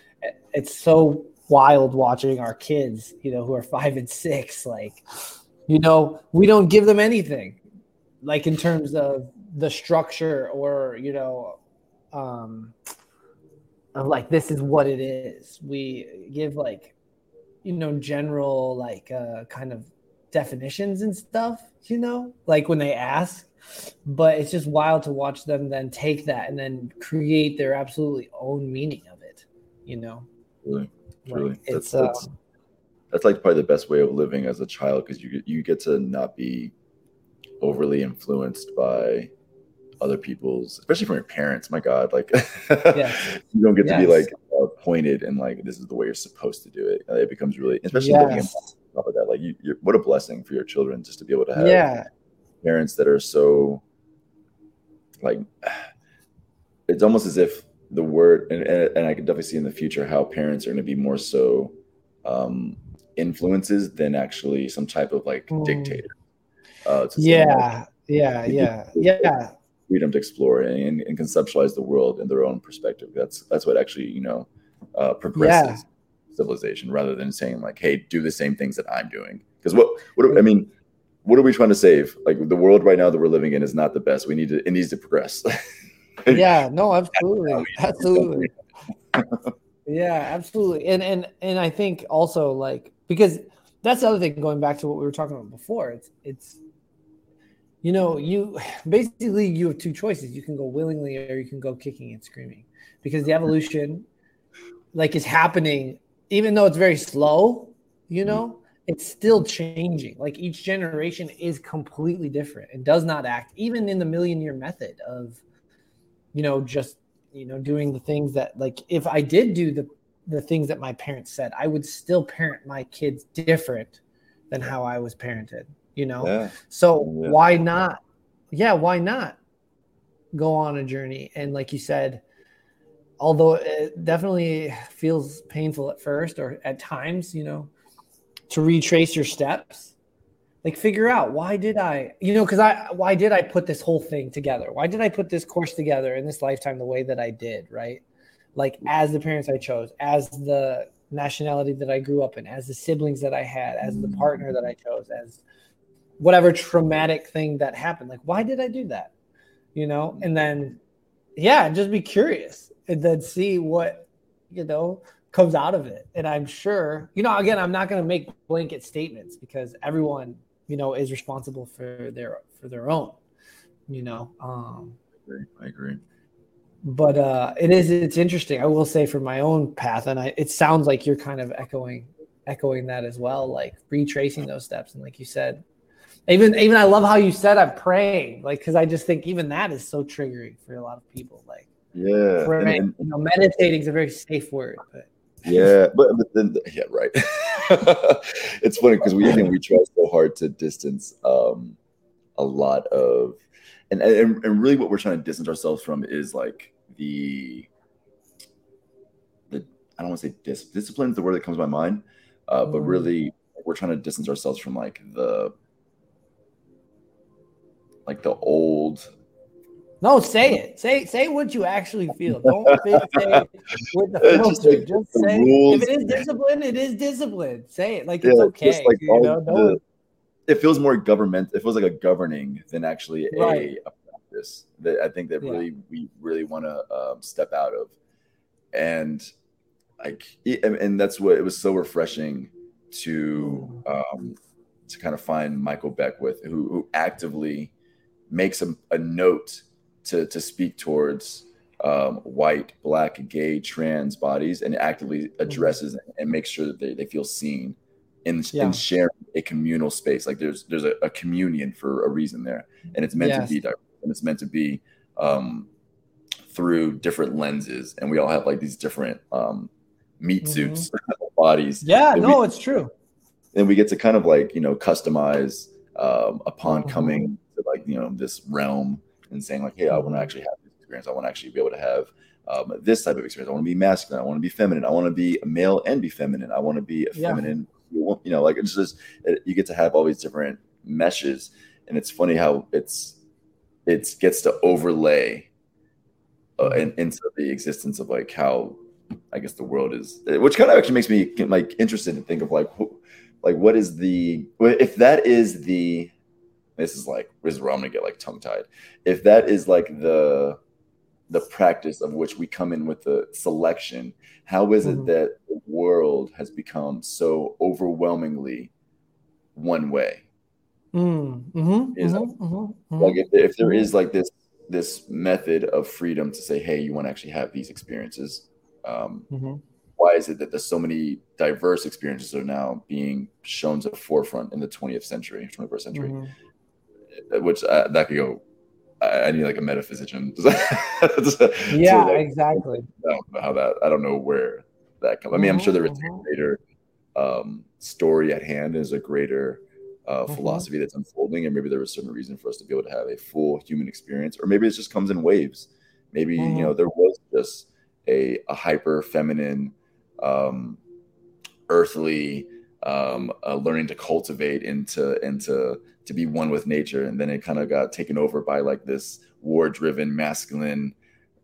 it's so wild watching our kids you know who are five and six like you know we don't give them anything like in terms of the structure or you know um of like this is what it is we give like you know general like uh kind of definitions and stuff, you know, like when they ask. But it's just wild to watch them then take that and then create their absolutely own meaning of it, you know. Really, really, Like, that's, it's that's, um, that's like probably the best way of living as a child because you you get to not be overly influenced by other people's, especially from your parents. My God, like [laughs] Yes. you don't get to be like uh, pointed and like this is the way you're supposed to do it. Uh, it becomes really, especially looking at yes. top of that, like you, what a blessing for your children just to be able to have yeah, parents that are so like [sighs] it's almost as if the word and, and, and i can definitely see in the future how parents are going to be more so um influences than actually some type of like Mm. dictator uh like, yeah, yeah, yeah, yeah. Freedom to explore and, and conceptualize the world in their own perspective. That's that's what actually you know uh progresses civilization rather than saying like hey do the same things that i'm doing. Because what what i mean what are we trying to save? Like the world right now that we're living in is not the best. We need to it needs to progress. [laughs] Yeah no absolutely. Absolutely. Yeah absolutely. And and and i think also like because that's the other thing going back to what we were talking about before. It's it's you know you [sighs] basically you have two choices. You can go willingly or you can go kicking and screaming because the evolution like is happening. Even though it's very slow you mm-hmm. know it's still changing. Like each generation is completely different and does not act even in the million year method of you know just you know doing the things that like if i did do the the things that my parents said i would still parent my kids different than how i was parented you know? Yeah. So Yeah. why not? Yeah why not go on a journey? And like you said although it definitely feels painful at first or at times you know to retrace your steps like figure out why did i you know because i why did i put this whole thing together? Why did i put this course together in this lifetime the way that i did right? Like as the parents i chose as the nationality that i grew up in as the siblings that i had as the mm. partner that i chose as whatever traumatic thing that happened like why did i do that you know and then yeah just be curious and then see what you know comes out of it and i'm sure you know again i'm not going to make blanket statements because everyone you know is responsible for their for their own you know um I agree. I agree. but uh it is it's interesting i will say for my own path and i it sounds like you're kind of echoing echoing that as well like retracing those steps and like you said even even i love how you said i'm praying like because i just think even that is so triggering for a lot of people like Yeah. praying, and- you know meditating is a very safe word but yeah, but, but then yeah, right. [laughs] it's funny because we we try so hard to distance um a lot of and, and and really what we're trying to distance ourselves from is like the the I don't want to say dis- discipline is the word that comes to my mind, uh, but Mm. really we're trying to distance ourselves from like the like the old no say it say say what you actually feel don't [laughs] say it with the It's just like just say rules. if it is discipline it is discipline say it like Yeah, it's okay like you know the- it feels more government. It feels like a governing than actually a, Right. a practice that I think that Yeah. really we really want to um, step out of, and like and, and that's what it was so refreshing to um, to kind of find Michael Beckwith who, who actively makes a, a note to to speak towards um, white, black, gay, trans bodies and actively addresses and makes sure that they, they feel seen in, Yeah. in sharing a communal space. Like there's there's a, a communion for a reason there, and it's meant Yes. to be diverse, and it's meant to be um, through different lenses, and we all have like these different um, meat Mhm. suits [laughs] bodies. yeah no we- it's true and we get to kind of like you know customize um, upon Mhm. coming to like you know this realm and saying like hey i want to actually have this experience. I want to actually be able to have um, this type of experience. I want to be masculine. I want to be feminine. I want to be a male and be feminine. I want to be a Yeah. feminine you know like it's just it, you get to have all these different meshes. And it's funny how it's it gets to overlay uh, in, into the existence of like how I guess the world is, which kind of actually makes me like interested to think of like, like what is the if that is the this is like this is where I'm gonna get like tongue tied. If that is like the the practice of which we come in with the selection, how is Mhm. it that the world has become so overwhelmingly one way. Mm, mhm, Is- mhm, mhm, mhm. Like if, if there is like this this method of freedom to say, hey, you want to actually have these experiences. Um, Mhm. why is it that there's so many diverse experiences are now being shown to the forefront in the 20th century, 21st century? Mhm. Which uh, that could go. I, I need like a metaphysician. [laughs] to, Yeah, exactly. I don't know how that. I don't know where that comes. I mean, I'm sure there is a Mhm. greater um, story at hand. Is a greater uh, Mhm. philosophy that's unfolding, and maybe there was certain reason for us to be able to have a full human experience, or maybe it just comes in waves. Maybe Mhm. you know there was just a, a hyper feminine, um, earthly, um, uh, learning to cultivate into into to be one with nature, and then it kind of got taken over by like this war-driven masculine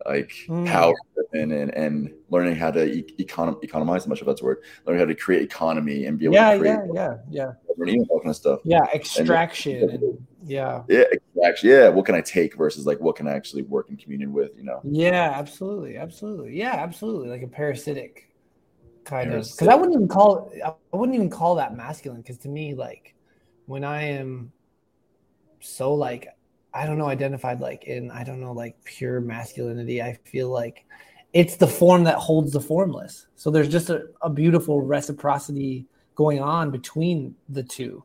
like Mm. power driven and, and learning how to e- econom- economize much of that's word learning how to create economy and be able Yeah, to create yeah, yeah, yeah, all kind of stuff yeah. Extraction and yeah, yeah actually yeah what can i take versus like what can i actually work in communion with you know yeah. Absolutely, absolutely. Yeah, absolutely. Like a parasitic kind of. Because I wouldn't even call I wouldn't even call that masculine. Because to me, like when I am so like I don't know identified like in I don't know like pure masculinity, I feel like it's the form that holds the formless. So there's just a, a beautiful reciprocity going on between the two.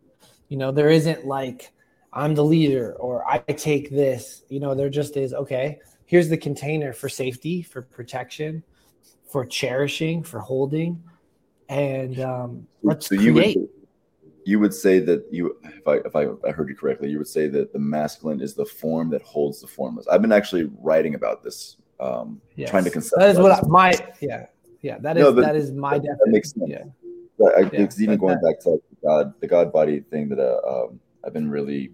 You know, there isn't like I'm the leader or I take this. You know, there just is okay, here's the container for safety, for protection, for cherishing, for holding. And um, let's so you create. would you would say that you if I if I, I heard you correctly you would say that the masculine is the form that holds the formless i've been actually writing about this um Yes. trying to conceptualize That is what I, my yeah yeah that is no, that is my that- that definition. makes sense. Yeah. But I, Yeah, it's even going that- back to like the God, the God body thing that uh, um, I've been really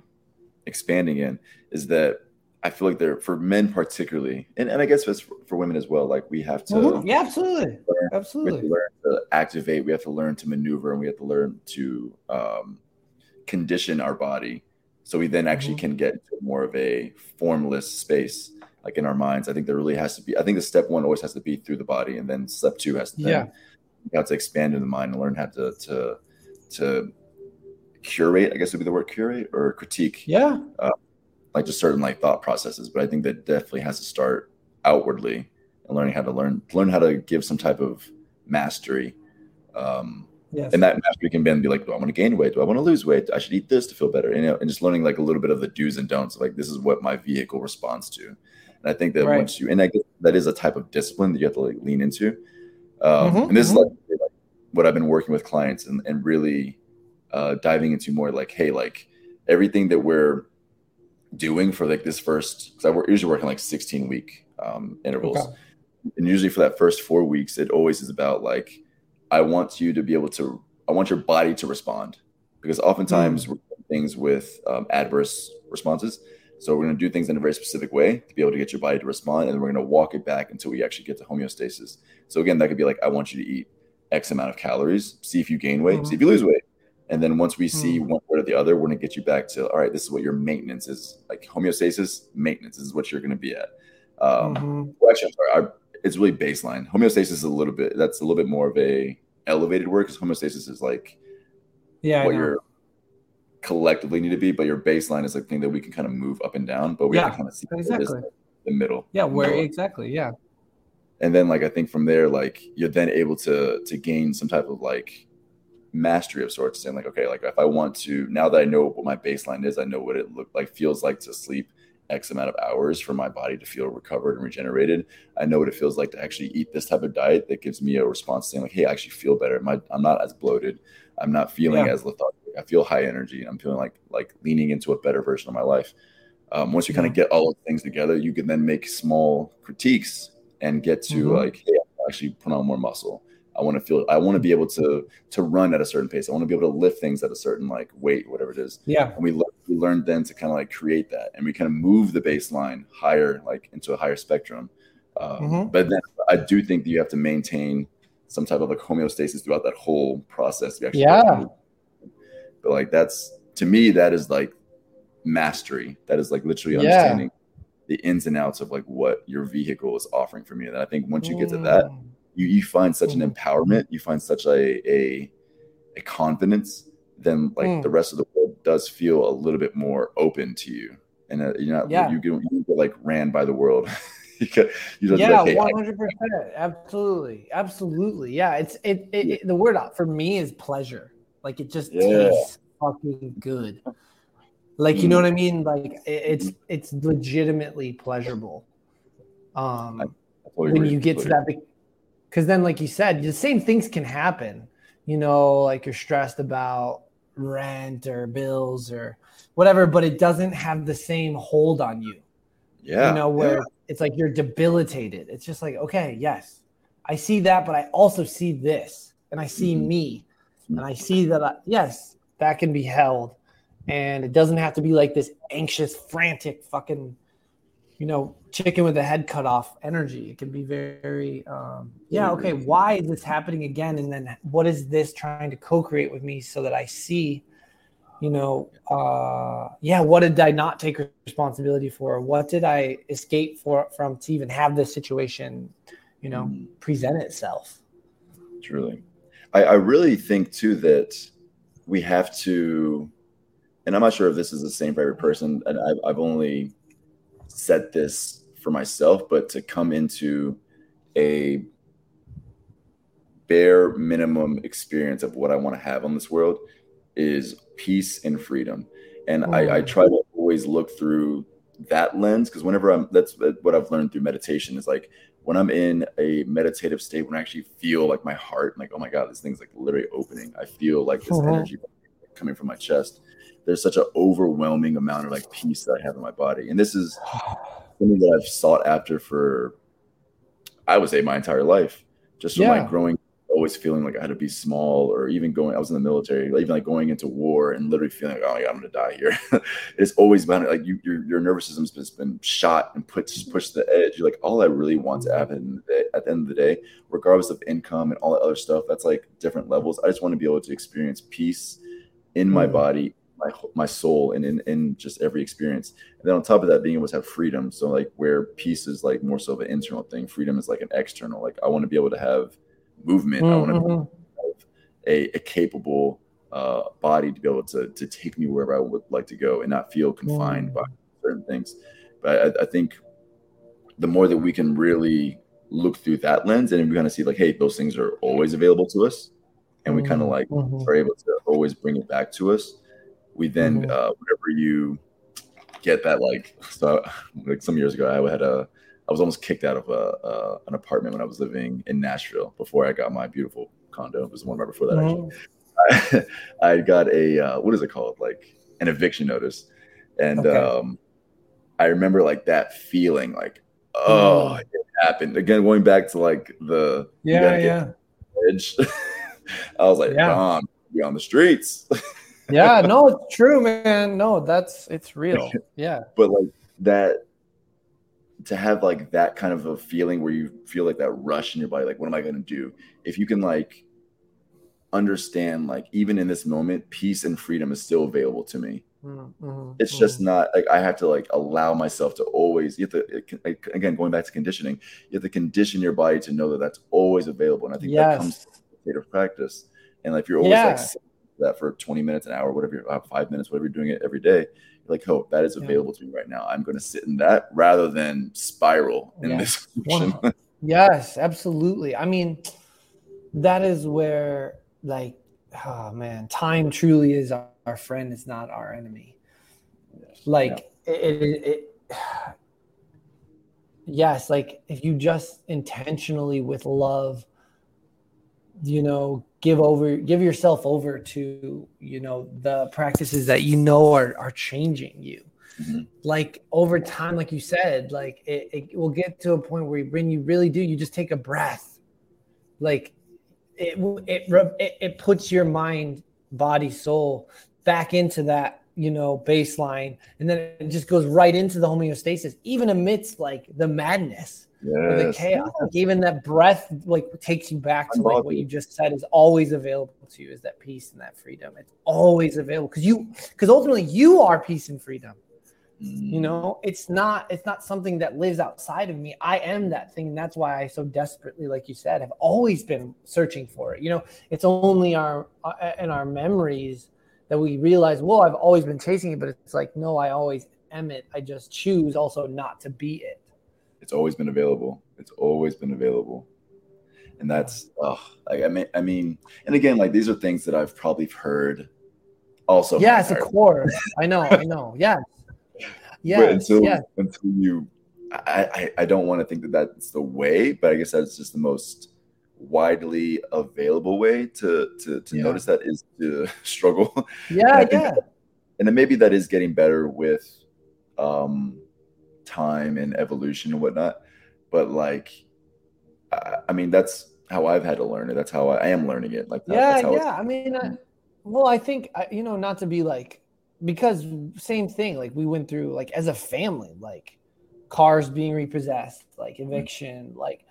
expanding in is that I feel like they're for men particularly, and, and I guess it's for, women as well. Like we have to, Mhm. Yeah, absolutely, learn- we have to absolutely. learn to activate. We have to learn to maneuver, and we have to learn to um, condition our body, so we then actually Mhm. can get into more of a formless space, like in our minds. I think there really has to be. I think the step one always has to be through the body, and then step two has to then Yeah. you have to expand in the mind and learn how to to to curate. I guess would be the word curate or critique Yeah, like just certain like thought processes. But I think that definitely has to start outwardly and learning how to learn learn how to give some type of mastery. Um, yes. and that mastery can then be like, do I want to gain weight? Do I want to lose weight? I should eat this to feel better. And, you know, and just learning like a little bit of the do's and don'ts. Like this is what my vehicle responds to. And I think that Right. once you and I guess that is a type of discipline that you have to like lean into. Um, Mhm, and this mhm. is like, like what I've been working with clients and, and really uh, diving into more like, hey, like everything that we're doing for like this first, because I work, usually working like 16 week um, intervals. Okay. and usually for that first four weeks it always is about like i want you to be able to i want your body to respond. Because oftentimes we're doing things with um, adverse responses. So we're going to do things in a very specific way to be able to get your body to respond and then we're going to walk it back until we actually get to homeostasis. So again that could be like i want you to eat x amount of calories see if you gain weight. See if you lose weight and then once we see one way or the other we're going to get you back to all right this is what your maintenance is like homeostasis maintenance is what you're going to be at um, Mhm. well, actually, I'm sorry. I, it's really baseline. Homeostasis is a little bit. That's a little bit more of a elevated word because homeostasis is like Yeah, what you're collectively need to be, but your baseline is like thing that we can kind of move up and down. But we have Yeah, to kind of see what it is exactly. the middle. Yeah, where middle. exactly? Yeah. and then like I think from there, like you're then able to to gain some type of like mastery of sorts, saying like, okay, like if I want to now that I know what my baseline is, I know what it look like feels like to sleep X amount of hours for my body to feel recovered and regenerated. I know what it feels like to actually eat this type of diet that gives me a response saying like, hey, I actually feel better. My, I'm not as bloated. I'm not feeling Yeah. as lethargic. I feel high energy I'm feeling like like leaning into a better version of my life. Um, once you kind of get all of things together, you can then make small critiques and get to Mhm. like, hey, actually put on more muscle. I want to feel. I want to be able to to run at a certain pace. I want to be able to lift things at a certain like weight, whatever it is. Yeah. And we learn, we learned then to kind of like create that, and we kind of move the baseline higher, like into a higher spectrum. Um, Mhm. But then I do think that you have to maintain some type of like homeostasis throughout that whole process. to actually Yeah. But like that's to me, that is like mastery. That is like literally Yeah. understanding the ins and outs of like what your vehicle is offering for me. And I think once you get to that, Mm. You, you find such an Mhm. empowerment, you find such a, a a confidence then like mm. the rest of the world does feel a little bit more open to you, and uh, you're not yeah. you, get, you get like ran by the world. [laughs] you yeah, one hundred percent, absolutely, absolutely. Yeah, it's it, it, it, The word for me is pleasure. Like it just yeah. tastes fucking good. Like you know mm. what I mean? Like it's it's legitimately pleasurable. Um, when you get to that, because then, like you said, the same things can happen. You know, like you're stressed about rent or bills or whatever, but it doesn't have the same hold on you. Yeah. You know, where yeah. it's like you're debilitated. It's just like, okay, yes, I see that, but I also see this, and I see mm-hmm. me, and I see that, I, yes, that can be held. And it doesn't have to be like this anxious, frantic, fucking, you know, chicken with the head cut off energy. It can be very, um, yeah, okay, why is this happening again? And then what is this trying to co create with me so that I see, you know, uh, yeah, what did I not take responsibility for? What did I escape for from to even have this situation, you know, mm. present itself? Truly. I, I really think too that we have to, and I'm not sure if this is the same for every person, and I've, I've only said this for myself, but to come into a bare minimum experience of what I want to have on this world is peace and freedom. And mm. I, I try to always look through that lens because whenever I'm that's what I've learned through meditation is like when I'm in a meditative state, when I actually feel like my heart, like, oh my God, this thing's like literally opening. I feel like this uh-huh. energy coming from my chest. There's such an overwhelming amount of like peace that I have in my body. And this is [sighs] something that I've sought after for, I would say, my entire life. Just from yeah. like growing always feeling like I had to be small, or even going. I was in the military, even like going into war and literally feeling like, oh my god, I'm gonna die here. [laughs] it's always been like you, your your nervous system's been shot and put pushed to the edge. You're like, all I really want to happen at the end of the day, regardless of income and all that other stuff, that's like different levels. I just want to be able to experience peace in my mm. body my my soul and in, in just every experience. And then on top of that, being able to have freedom. So like where peace is like more so of an internal thing, freedom is like an external. Like I want to be able to have movement. Mm-hmm. I want to have a, a capable uh, body to be able to to take me wherever I would like to go and not feel confined mm-hmm. by certain things. But I, I, think the more that we can really look through that lens and we kind of see like, hey, those things are always available to us, and we kind of like mm-hmm. are able to always bring it back to us. We then, mm-hmm. uh, whenever you get that, like, so like some years ago, I had a I was almost kicked out of a, uh, an apartment when I was living in Nashville before I got my beautiful condo. It was the one right before that. Mm-hmm. [laughs] I, I, got a uh, what is it called? Like an eviction notice, and okay. um, I remember like that feeling, like oh, mm. it happened again. Going back to like the yeah yeah edge. [laughs] I was like, yeah. Mom, be on the streets. [laughs] yeah, no, it's true, man. No, that's it's real. [laughs] Yeah, but like that to have like that kind of a feeling where you feel like that rush in your body like what am i going to do if you can like understand like even in this moment peace and freedom is still available to me mm-hmm, it's mm-hmm. just not like i have to like allow myself to always you have to again going back to conditioning you have to condition your body to know that that's always available and i think yes. that comes to state of practice and like if you're always yeah. like that for 20 minutes an hour whatever uh, five minutes whatever you're doing it every day like, oh, that is available yeah. to me right now. I'm going to sit in that rather than spiral in yeah. this. [laughs] yes, absolutely. I mean, that is where, like, oh man, time truly is our, our friend. It's not our enemy. Like, yeah. it, it, it [sighs] yes, like if you just intentionally with love, you know, give over give yourself over to you know the practices that you know are are changing you mm-hmm. like over time like you said like it, it will get to a point where when you really do you just take a breath like it it it, it puts your mind body soul back into that you know baseline and then it just goes right into the homeostasis even amidst like the madness yes. the chaos. Like even that breath like takes you back to like what you just said is always available to you is that peace and that freedom. It's always available because you because ultimately you are peace and freedom. Mm. You know, it's not it's not something that lives outside of me. I am that thing. And that's why I so desperately, like you said, have always been searching for it. You know, it's only our uh, in our memories that we realize, well, I've always been chasing it, but it's like, no, I always am it. I just choose also not to be it. It's always been available. It's always been available. And that's oh, like, I mean, I mean, and again, like these are things that I've probably heard also. Yeah, it's a core. I know, I know. [laughs] Yeah. Yeah. Until yes. until you I, I, I don't want to think that that's the way, but I guess that's just the most widely available way to to, to yeah. notice that is to [laughs] struggle. Yeah, and yeah. That, and then maybe that is getting better with um time and evolution and whatnot. But like I, I mean that's how I've had to learn it. That's how I, I am learning it. Like yeah, yeah. I mean, I, well, I think you know not to be like because same thing. Like we went through like as a family, like cars being repossessed, like mm-hmm. eviction, mm-hmm. like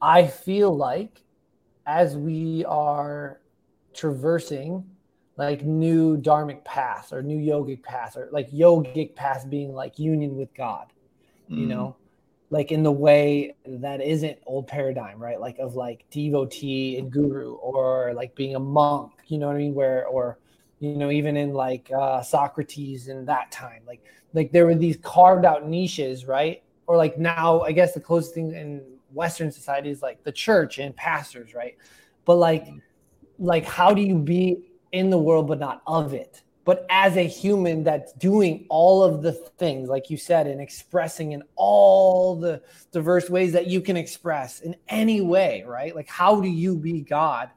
I feel like as we are traversing like new dharmic paths or new yogic paths or like yogic paths being like union with God, mm-hmm. you know, like in the way that isn't old paradigm, right? Like of like devotee and guru or like being a monk, you know what I mean? Where, or, you know, even in like uh, Socrates in that time, like, like there were these carved out niches, right? Or like now, I guess the closest thing in Western society is like the church and pastors, right? But like, mm-hmm. like how do you be in the world but not of it? But as a human that's doing all of the things, like you said, and expressing in all the diverse ways that you can express in any way, right? Like, how do you be God,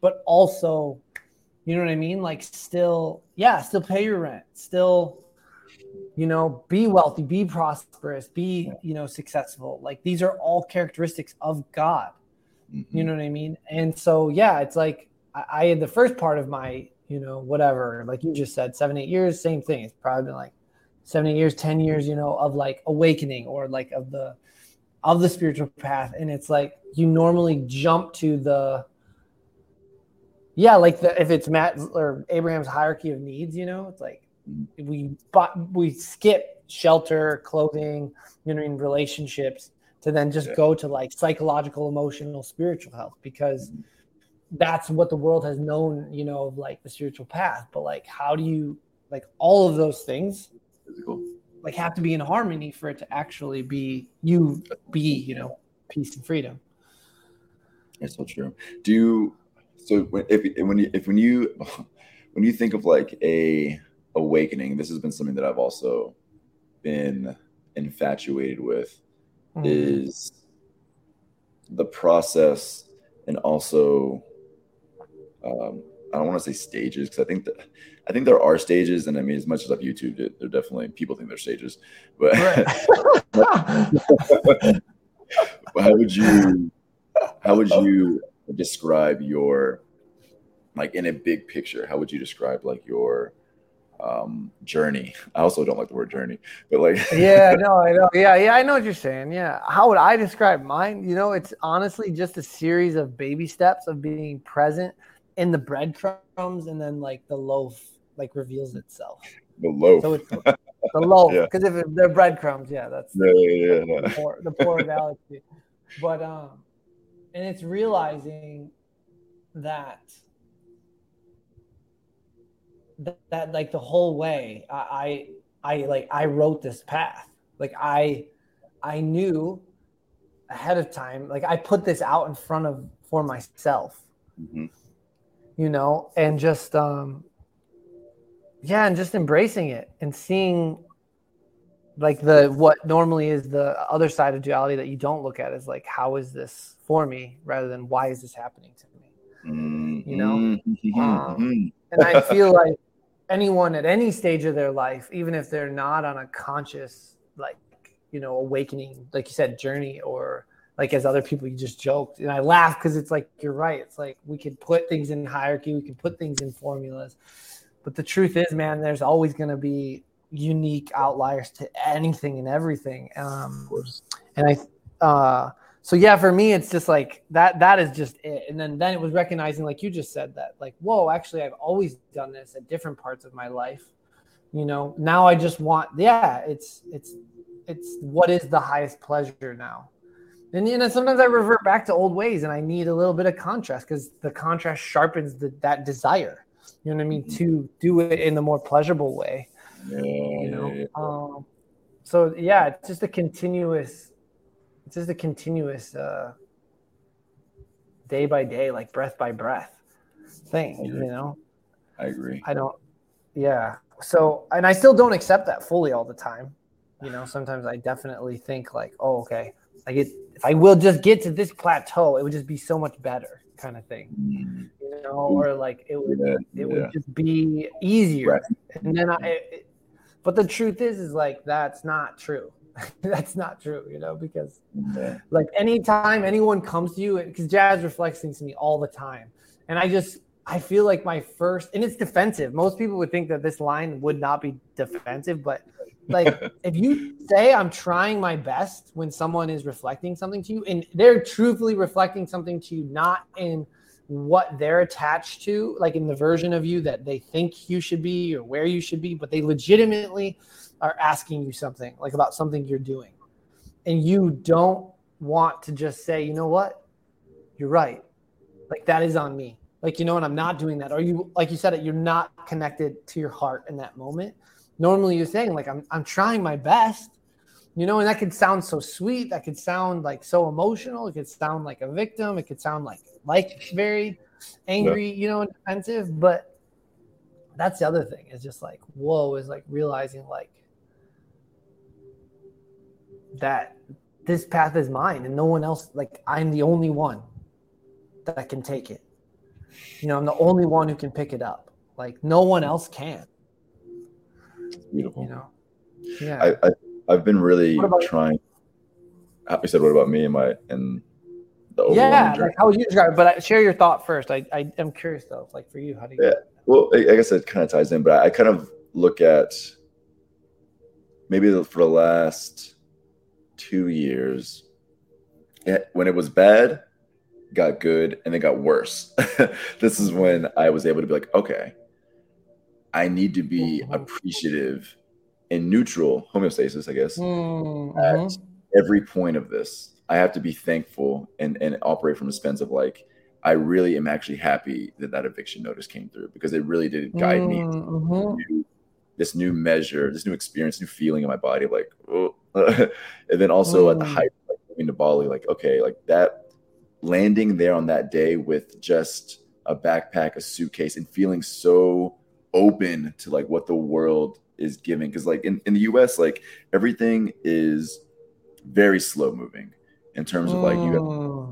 but also, you know what I mean? Like, still, yeah, still pay your rent, still you know be wealthy be prosperous be you know successful. Like these are all characteristics of god. Mm-hmm. you know what i mean? And so yeah it's like I, I, had the first part of my you know whatever like you just said seven eight years same thing. It's probably been like seven eight years ten years you know of like awakening or like of the of the spiritual path. And it's like you normally jump to the yeah like the if it's matt or abraham's hierarchy of needs you know it's like we but we skip shelter, clothing, you know, in relationships to then just yeah. go to like psychological, emotional, spiritual health because mm-hmm. that's what the world has known, you know, of like the spiritual path. But like, how do you like all of those things? Physical. Like have to be in harmony for it to actually be you be, you know, peace and freedom. That's so true. Do you so if when you if when you [laughs] when you think of like a awakening, this has been something that I've also been infatuated with, mm. is the process and also um, I don't want to say stages because I think that I think there are stages, and I mean, as much as I've YouTubed it, there definitely people think they're stages. But, but [laughs] how would you how would you [laughs] describe your like in a big picture? How would you describe like your um, journey. I also don't like the word journey, but like [laughs] yeah, no, I know. Yeah, yeah, I know what you're saying. Yeah, how would I describe mine? You know, it's honestly just a series of baby steps of being present in the breadcrumbs, and then like the loaf like reveals itself. The loaf. So it's [laughs] the loaf because yeah. if they're breadcrumbs, yeah, that's yeah, yeah, yeah. The, poor, the poor galaxy. But um, and it's realizing that that, that like the whole way I, I I like I wrote this path. Like I I knew ahead of time. Like I put this out in front of for myself. Mm-hmm. You know, and just um yeah, and just embracing it and seeing like the what normally is the other side of duality that you don't look at is like how is this for me rather than why is this happening to me mm-hmm. you know mm-hmm. um, and i [laughs] feel like anyone at any stage of their life, even if they're not on a conscious, like, you know, awakening, like you said, journey, or like as other people, you just joked. And I laugh because it's like, you're right. It's like we can put things in hierarchy, we can put things in formulas. But the truth is, man, there's always going to be unique outliers to anything and everything. Um, and I, uh, so yeah, for me, it's just like that. That is just it. And then then it was recognizing, like you just said, that like, whoa, actually, I've always done this at different parts of my life. You know, now I just want, yeah, it's it's it's what is the highest pleasure now. And you know, sometimes I revert back to old ways, and I need a little bit of contrast because the contrast sharpens the, that desire. You know what I mean? Mm-hmm. To do it in the more pleasurable way. Yeah, You know. Um, so yeah, it's just a continuous, just a continuous uh, day by day, like breath by breath thing. You know. I agree. I don't. Yeah. So, and I still don't accept that fully all the time. You know, sometimes I definitely think like, oh, okay, I get if I will just get to this plateau, it would just be so much better, kind of thing. Mm, You know, or like it would Yeah, it yeah. would just be easier. Right. And then I, it, but the truth is, is like that's not true. [laughs] that's not true. You know, because like anytime anyone comes to you, because Jas reflects things to me all the time, and I just I feel like my first and it's defensive. Most people would think that this line would not be defensive, but like [laughs] if you say I'm trying my best when someone is reflecting something to you, and they're truthfully reflecting something to you, not in what they're attached to, like in the version of you that they think you should be or where you should be, but they legitimately are asking you something like about something you're doing. And you don't want to just say, you know what? You're right. Like that is on me. Like, you know, and I'm not doing that. Or you, like you said, it, you're not connected to your heart in that moment. Normally you're saying, like, I'm, I'm trying my best, you know, and that could sound so sweet. That could sound like so emotional. It could sound like a victim. It could sound like, like very angry, you know, and defensive. But that's the other thing is just like, whoa, is like realizing like that this path is mine and no one else, like, I'm the only one that can take it. You know, I'm the only one who can pick it up. Like, no one else can, Beautiful. you know? Yeah. I, I I've been really What about- trying. You said what about me and my and the overwhelming yeah. journey? Like, how would you describe it? But I- share your thought first. I, I am curious though, like for you, how do you? Yeah. Well, I I guess it kind of ties in, but I kind of look at maybe for the last two years, it, when it was bad, got good, and then got worse. [laughs] this is when I was able to be like, okay, I need to be Mhm. appreciative and neutral, homeostasis, I guess, Mhm. at every point of this. I have to be thankful and, and operate from a sense of like, I really am actually happy that that eviction notice came through because it really did guide me Mhm. new, this new measure, this new experience, new feeling in my body, like, oh. [laughs] and then also at the height, like moving to Bali, like, okay, like that landing there on that day with just a backpack, a suitcase, and feeling so open to like what the world is giving. Cause like in, in the US, like everything is very slow moving in terms of like you if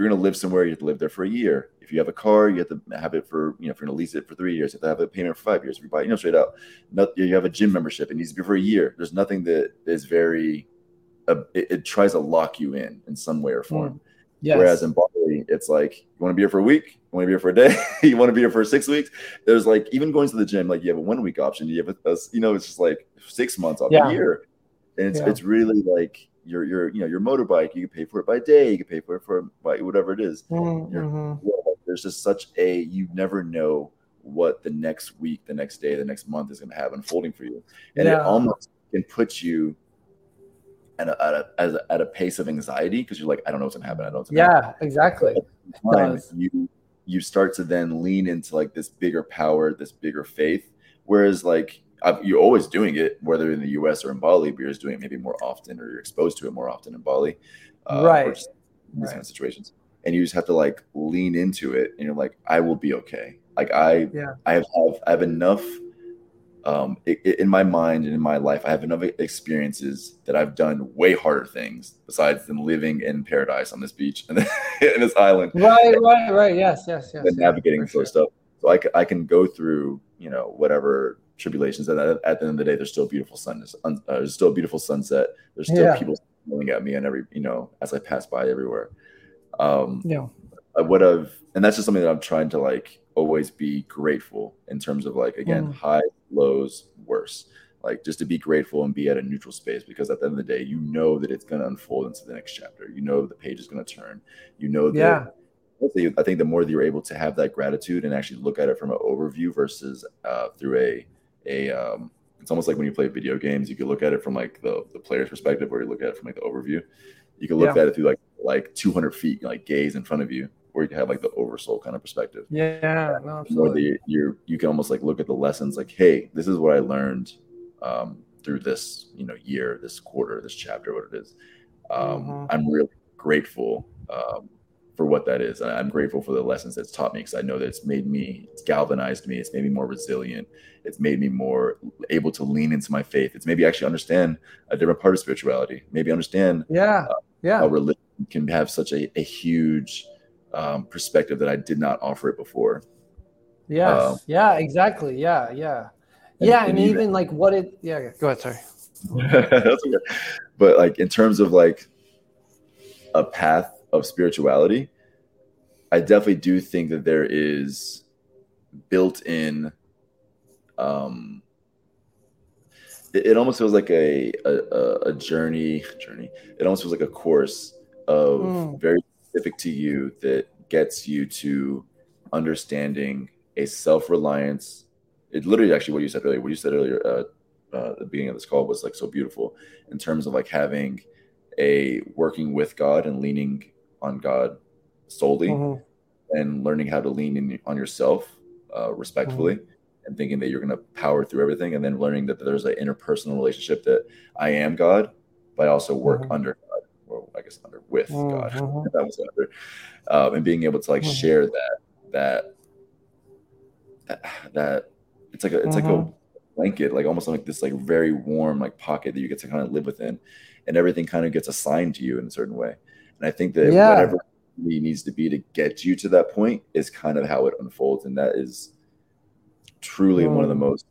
you're going to live somewhere, you have to live there for a year. If you have a car, you have to have it for, you know, if you're going to lease it for three years, you have to have a payment for five years. If you buy, you know, straight out, not, you have a gym membership, it needs to be for a year. There's nothing that is very, uh, it, it tries to lock you in in some way or form. Yes. Whereas in Bali, it's like, you want to be here for a week, you want to be here for a day, [laughs] you want to be here for six weeks. There's like, even going to the gym, like you have a one week option, you have a, a you know, it's just like six months off Yeah. a year. And it's, Yeah. it's really like, your your you know your motorbike you can pay for it by day you can pay for it for by whatever it is Mhm. there's just such a you never know what the next week, the next day, the next month is going to have unfolding for you, and it almost can put you at a at a, as a, at a pace of anxiety because you're like, I don't know what's going to happen. I don't know what's Yeah, exactly. Time, you you start to then lean into like this bigger power, this bigger faith. Whereas like you're always doing it, whether in the U.S. or in Bali, but you're just doing it maybe more often, or you're exposed to it more often in Bali, uh, or Right. just in these Right. kind of situations and you just have to like lean into it and you're like i will be okay like i Yeah. i have, have i have enough um i i- in my mind and in my life i have enough experiences that i've done way harder things besides than living in paradise on this beach and [laughs] in this island Right, right, right. Yes, yes, yes. and yeah, navigating for this sort sure. stuff so I, I can go through you know whatever tribulations and at, at the end of the day there's still beautiful sun uh, there's still a beautiful sunset there's still Yeah. people smiling at me and every you know as i pass by everywhere um Yeah. I would have, and that's just something that I'm trying to like always be grateful in terms of like again Mm. high, lows, worse. Like just to be grateful and be at a neutral space because at the end of the day, you know that it's going to unfold into the next chapter. You know the page is going to turn. You know that. Yeah. I think the more that you're able to have that gratitude and actually look at it from an overview versus uh, through a a um, it's almost like when you play video games, you can look at it from like the the player's perspective, or you look at it from like the overview. You can look Yeah. at it through like like 200 feet, like gaze in front of you, or you can have like the oversoul kind of perspective. Yeah, no, Or absolutely. the, you're you can almost like look at the lessons like, hey, this is what I learned um, through this you know year, this quarter, this chapter, what it is. Um, Mhm. I'm really grateful um, for what that is. I'm grateful for the lessons that's taught me because I know that it's made me, it's galvanized me, it's made me more resilient, it's made me more able to lean into my faith. It's maybe actually understand a different part of spirituality. Maybe understand Yeah, how yeah, how religion can have such a, a huge um, perspective that I did not offer it before. yes, um, yeah, exactly. Yeah, yeah, And- yeah, and and even- even like what it. Yeah, go ahead. Sorry. [laughs] That's okay. But like in terms of like a path of spirituality, I definitely do think that there is built in um it, it almost feels like a, a a- journey journey. It almost feels like a course of Mm. very specific to you that gets you to understanding a self-reliance. It literally actually what you said earlier, what you said earlier uh, uh, at the beginning of this call was like so beautiful in terms of like having a working with God and leaning on God solely Mhm. and learning how to lean in on yourself uh, respectfully and thinking that you're going to power through everything and then learning that there's an interpersonal relationship that I am God, but I also work Mhm. under God, or I guess under with God. Mhm. [laughs] That was under, um, and being able to like Mhm. share that that that that it's like a it's like a Mhm. blanket, like almost like this like very warm like pocket that you get to kind of live within, and everything kind of gets assigned to you in a certain way. And I think that Yeah. whatever it needs to be to get you to that point is kind of how it unfolds, and that is truly one of the Mm. most.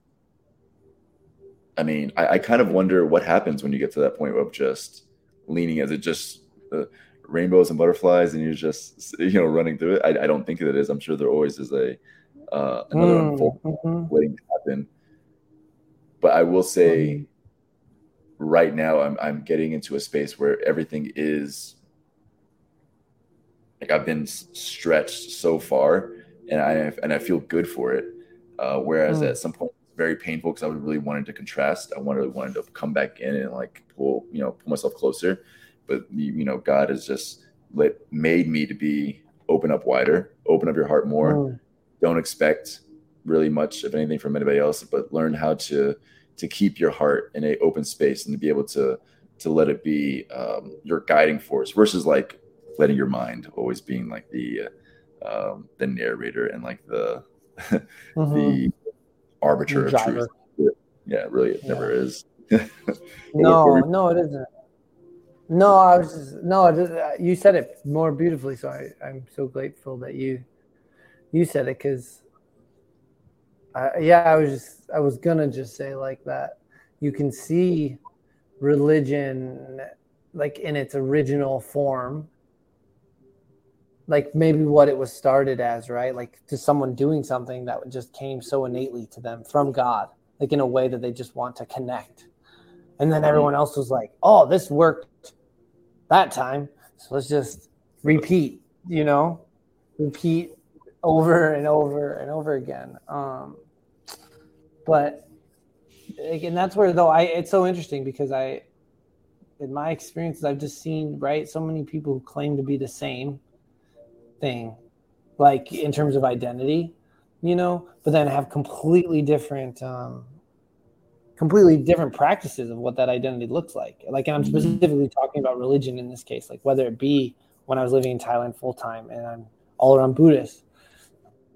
I mean, I, I kind of wonder what happens when you get to that point of just leaning. Is it just uh, rainbows and butterflies, and you're just you know running through it? I, I don't think that it is. I'm sure there always is a uh, another Mm, unfoldment mhm. waiting to happen. But I will say, right now, I'm I'm getting into a space where everything is like I've been stretched so far, and I and I feel good for it. Uh, whereas Mm. at some point, it's very painful because I really wanted to contrast. I wanted wanted to come back in and like pull you know pull myself closer, but you you know God has just let made me to be open up wider, open up your heart more Mm. don't expect really much of anything from anybody else but learn how to to keep your heart in a open space and to be able to to let it be um, your guiding force versus like letting your mind always being like the uh, um, the narrator and like the [laughs] Mhm. the arbiter of truth yeah really it never is [laughs] No, no, it isn't. No, I was just, no. it is- uh, You said it more beautifully, so I, I'm so grateful that you you said it because, yeah, I was just I was gonna just say like that. You can see religion like in its original form, like maybe what it was started as, right? Like to someone doing something that just came so innately to them from God, like in a way that they just want to connect. And then everyone else was like, oh, this worked that time. So let's just repeat, you know, repeat over and over and over again. Um, but again, that's where though I it's so interesting because I in my experiences I've just seen right so many people who claim to be the same thing, like in terms of identity, you know, but then have completely different um completely different practices of what that identity looks like. Like, and I'm specifically talking about religion in this case, like whether it be when I was living in Thailand full time and I'm all around Buddhists,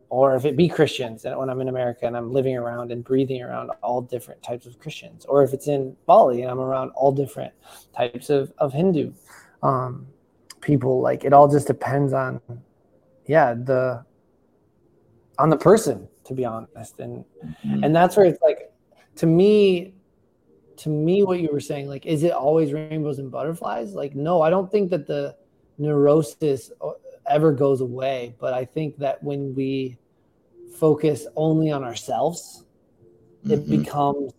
or if it be Christians and when I'm in America and I'm living around and breathing around all different types of Christians, or if it's in Bali and I'm around all different types of, of Hindu um, people, like it all just depends on, yeah, the on the person, to be honest. And and that's where it's like to me to me what you were saying like is it always rainbows and butterflies like no i don't think that the neurosis ever goes away but i think that when we focus only on ourselves it Mhm. becomes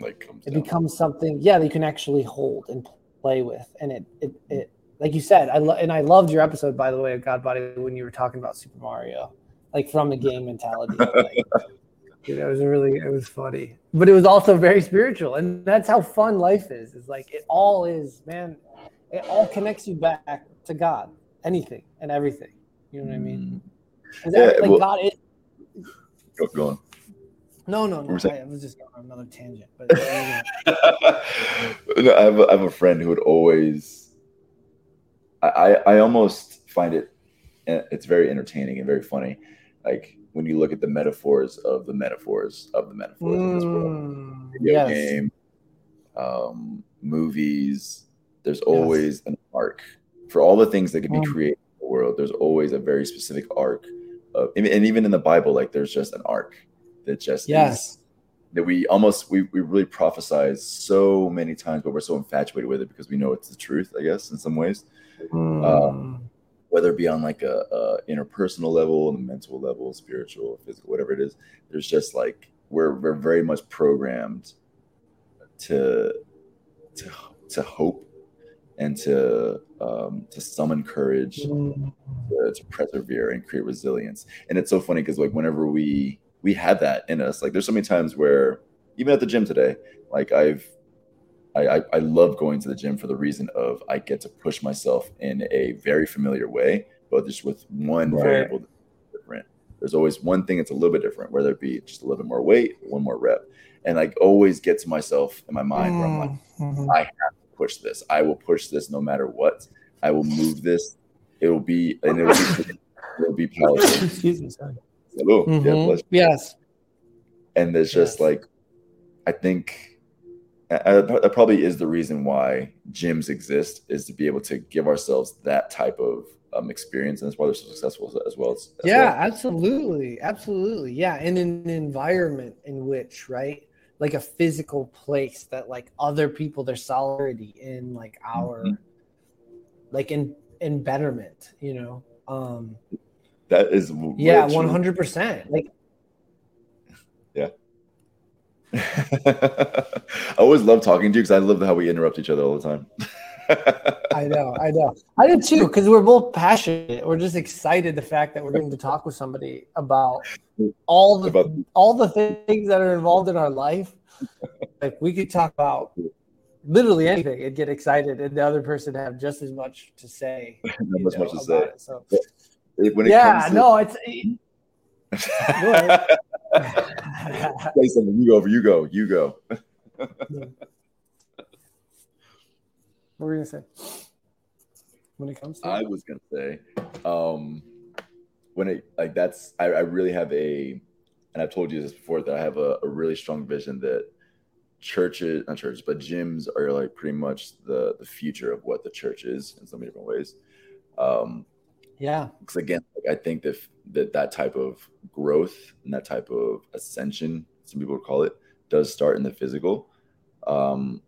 like comes it down. becomes something yeah that you can actually hold and play with and it it, it like you said i lo- and i loved your episode by the way of god body when you were talking about super mario like from the game mentality [laughs] like, Dude, it was really it was funny but it was also very spiritual and that's how fun life is is like it all is man it all connects you back to god anything and everything You know what I mean? Mm. Yeah, like well- God is Go, go on. no, no, no. were you saying? I, I was just going on another tangent, but [laughs] no, I, have a, I have a friend who would always. I, I almost find it. eh, It's very entertaining and very funny, like when you look at the metaphors of the metaphors of the metaphors in this world. mm, Video yes, game, um, movies. There's always an arc for all the things that can be Mm. created in the world. There's always a very specific arc, of, and even in the Bible, like there's just an arc that just is yes, that we almost we, we really prophesize so many times but we're so infatuated with it because we know it's the truth i guess in some ways Mm, whether it be on like a, a interpersonal level the mental level spiritual physical whatever it is there's just like we're we're very much programmed to to to hope and to um, to summon courage mm, to, to persevere and create resilience. And it's so funny because like whenever we we have that in us, like there's so many times where even at the gym today, like I've I, I, I love going to the gym for the reason of I get to push myself in a very familiar way, but just with one Right. variable different. There's always one thing that's a little bit different, whether it be just a little bit more weight, one more rep. And I always get to myself in my mind where I'm like, mhm. I have to push this. I will push this no matter what. I will move this. It will be and it will be [laughs] it will be powerful. Excuse me, sorry. Hello. Yeah, Mhm. bless you. Yes, And there's just Yes. like I think that probably is the reason why gyms exist is to be able to give ourselves that type of um, experience, and that's why they're so successful as, well. As, as yeah, well. absolutely, absolutely, yeah. In an environment in which, right, like a physical place that like other people, their solidarity in like our, Mhm. like in in betterment, you know. Um, that is yeah, one hundred percent. Like I always love talking to you because I love how we interrupt each other all the time. I know, I know. I did too, because we're both passionate. We're just excited the fact that we're going to talk with somebody about all the About- all the things that are involved in our life. Like we could talk about literally anything and get excited, and the other person have just as much to say. [laughs] Not you much to say. it. So When it yeah, comes to- no, it's ahead. Say something. You go. You go. You go. what were you gonna say? When it comes to I was gonna say, um, when it like that's I, I really have a, and I've told you this before that I have a, a really strong vision that churches, not churches, but gyms are like pretty much the the future of what the church is in so many different ways. Um, yeah, because again, like, I think that that that type of growth and that type of ascension, some people would call it, does start in the physical. Um,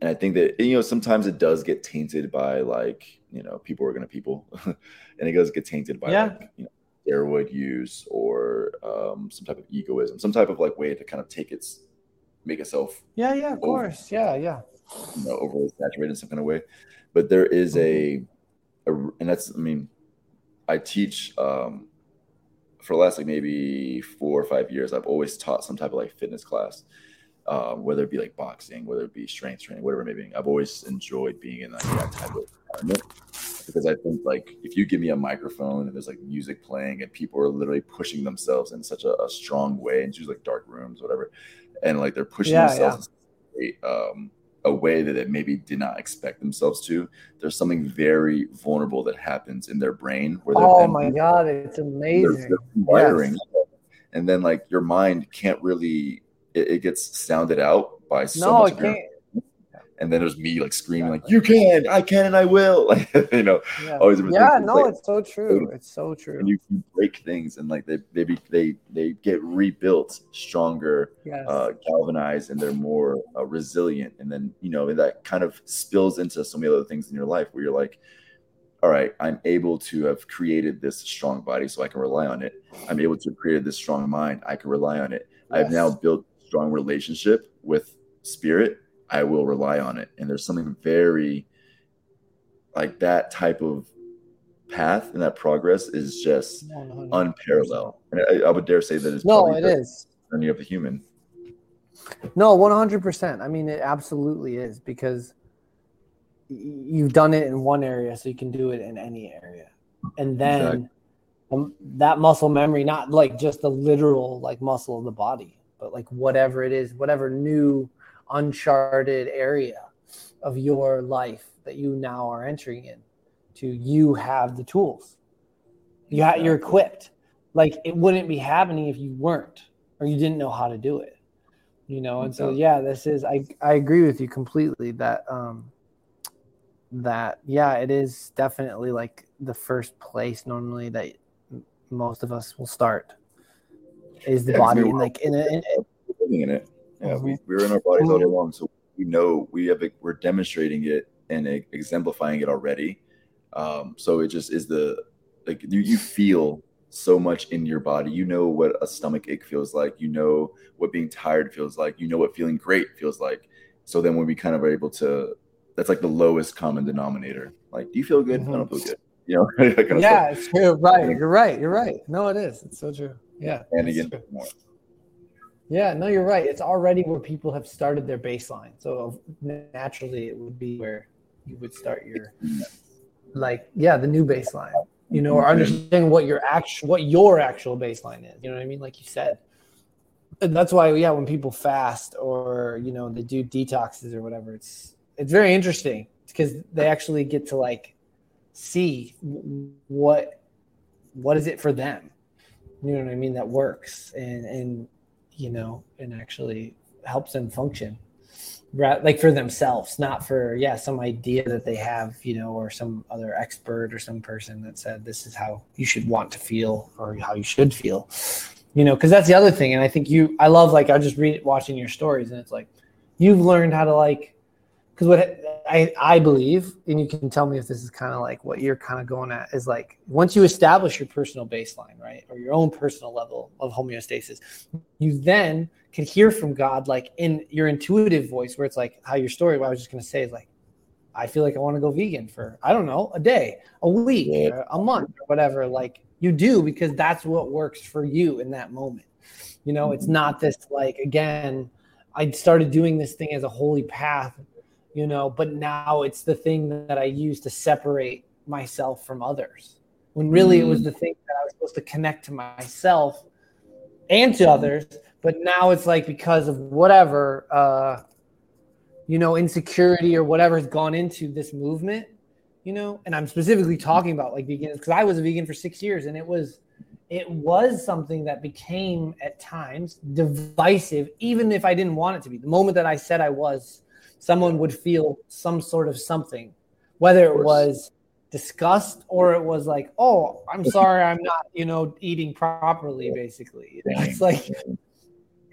and I think that you know sometimes it does get tainted by like you know people are gonna people, [laughs] and it does get tainted by Yeah. like you know steroid use or um, some type of egoism, some type of like way to kind of take its make itself yeah, yeah. Of course, yeah, yeah. you know, overly saturated in some kind of way. But there is a, a and that's I mean, I teach um, for the last like maybe four or five years. I've always taught some type of like fitness class, um, whether it be like boxing, whether it be strength training, whatever it may be. I've always enjoyed being in like, that type of environment because I think like if you give me a microphone and there's like music playing and people are literally pushing themselves in such a, a strong way and choose like dark rooms, whatever, and like they're pushing Yeah, themselves a, um, a way that they maybe did not expect themselves to. There's something very vulnerable that happens in their brain where they're Oh my god, it's amazing. their wiring, and then like your mind can't really. It, it gets sounded out by so no, much it can't. And then there's me like screaming like you can, I can, and I will. [laughs] Like you know, Yeah, always yeah is no, like- it's so true. It's so true. and you, you break things and like they they be, they they get rebuilt stronger yes. uh, galvanized and they're more uh, resilient. And then, you know, that kind of spills into so many other things in your life where you're like, all right, I'm able to have created this strong body so I can rely on it. I'm able to have created this strong mind. I can rely on it. I've now built strong relationship with spirit. I will rely on it. And there's something very like that type of path and that progress is just 100%. unparalleled. And I, I would dare say that it's No, it is. it the is. journey of the human. No, one hundred percent. I mean, it absolutely is because you've done it in one area, so you can do it in any area, and then Exactly. um, that muscle memory, not like just the literal like muscle of the body, but like whatever it is, whatever new uncharted area of your life that you now are entering in to you have the tools. You ha- you're equipped. Like it wouldn't be happening if you weren't or you didn't know how to do it you know? And so yeah this is i i agree with you completely that um that yeah it is definitely like the first place normally that most of us will start is the yeah, body and like in, a, in, living in it yeah we, we're in our bodies all day long so we know we have we're demonstrating it and exemplifying it already um so it just is the like you, you feel so much in your body. You know what a stomach ache feels like. You know what being tired feels like. You know what feeling great feels like. So then when we kind of are able to, that's like the lowest common denominator. Like, do you feel good? Mm-hmm. I don't feel good. You know, [laughs] kind of yeah, it's true. Right. You're right. You're right. No, it is. It's so true. Yeah. And again, more. Yeah, no, you're right. It's already where people have started their baseline. So naturally, it would be where you would start your, like, yeah, the new baseline you know, or understanding what your actual what your actual baseline is. You know what I mean? Like you said. And that's why, yeah, when people fast or you know they do detoxes or whatever, it's it's very interesting because they actually get to like see what what is it for them. You know what I mean? That works and and you know and actually helps them function right like for themselves, not for yeah some idea that they have, you know, or some other expert or some person that said this is how you should want to feel or how you should feel, you know, because that's the other thing. And I think you, I love like I just read watching your stories, and it's like you've learned how to like because what I, I believe, and you can tell me if this is kind of like what you're kind of going at, is like once you establish your personal baseline, right, or your own personal level of homeostasis, you then can hear from God, like in your intuitive voice, where it's like how your story, what I was just going to say is like, I feel like I want to go vegan for, I don't know, a day, a week, a month, or whatever. Like you do because that's what works for you in that moment. You know, it's mm-hmm. not this like, again, I started doing this thing as a holy path you know, but now it's the thing that I use to separate myself from others. When really mm. it was mm. the thing that I was supposed to connect to myself and to others, but now it's like because of whatever uh you know, insecurity or whatever has gone into this movement, you know, and I'm specifically talking about like vegans because I was a vegan for six years and it was it was something that became at times divisive, even if I didn't want it to be. The moment that I said I was someone would feel some sort of something, whether it was disgust or it was like, oh, I'm sorry, I'm not, you know, eating properly, basically. [laughs] It's like,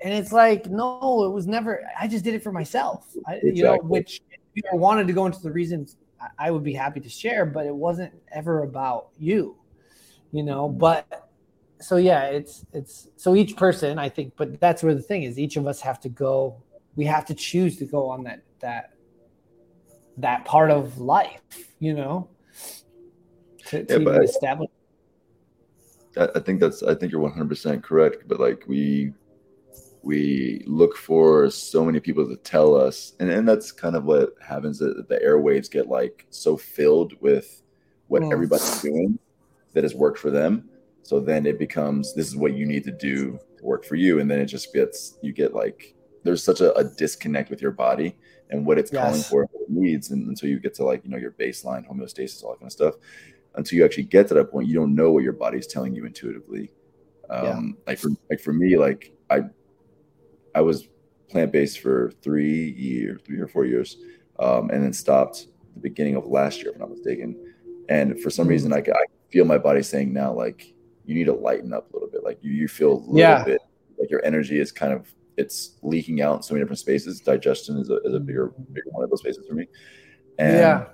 and it's like, no, it was never, I just did it for myself, I, exactly. you know, which if you wanted to go into the reasons I would be happy to share, but it wasn't ever about you, you know, but so yeah, it's, it's, so each person, I think, but that's where the thing is, each of us have to go, we have to choose to go on that that that part of life, you know, to, to yeah, establish. I, I think that's I think you're 100 percent correct, but like we we look for so many people to tell us, and and that's kind of what happens. That the airwaves get like so filled with what mm. everybody's doing that has worked for them. So then it becomes this is what you need to do to work for you, and then it just gets you get like there's such a, a disconnect with your body and what it's yes. calling for and what it needs and until you get to like you know your baseline homeostasis all that kind of stuff until you actually get to that point you don't know what your body's telling you intuitively um yeah. like for like for me like i i was plant-based for three years three or four years um and then stopped the beginning of last year if i'm not mistaken and for some mm-hmm. reason I, I feel my body saying now like you need to lighten up a little bit like you, you feel a little yeah. bit like your energy is kind of it's leaking out in so many different spaces. Digestion is a, is a bigger bigger one of those spaces for me. And yeah.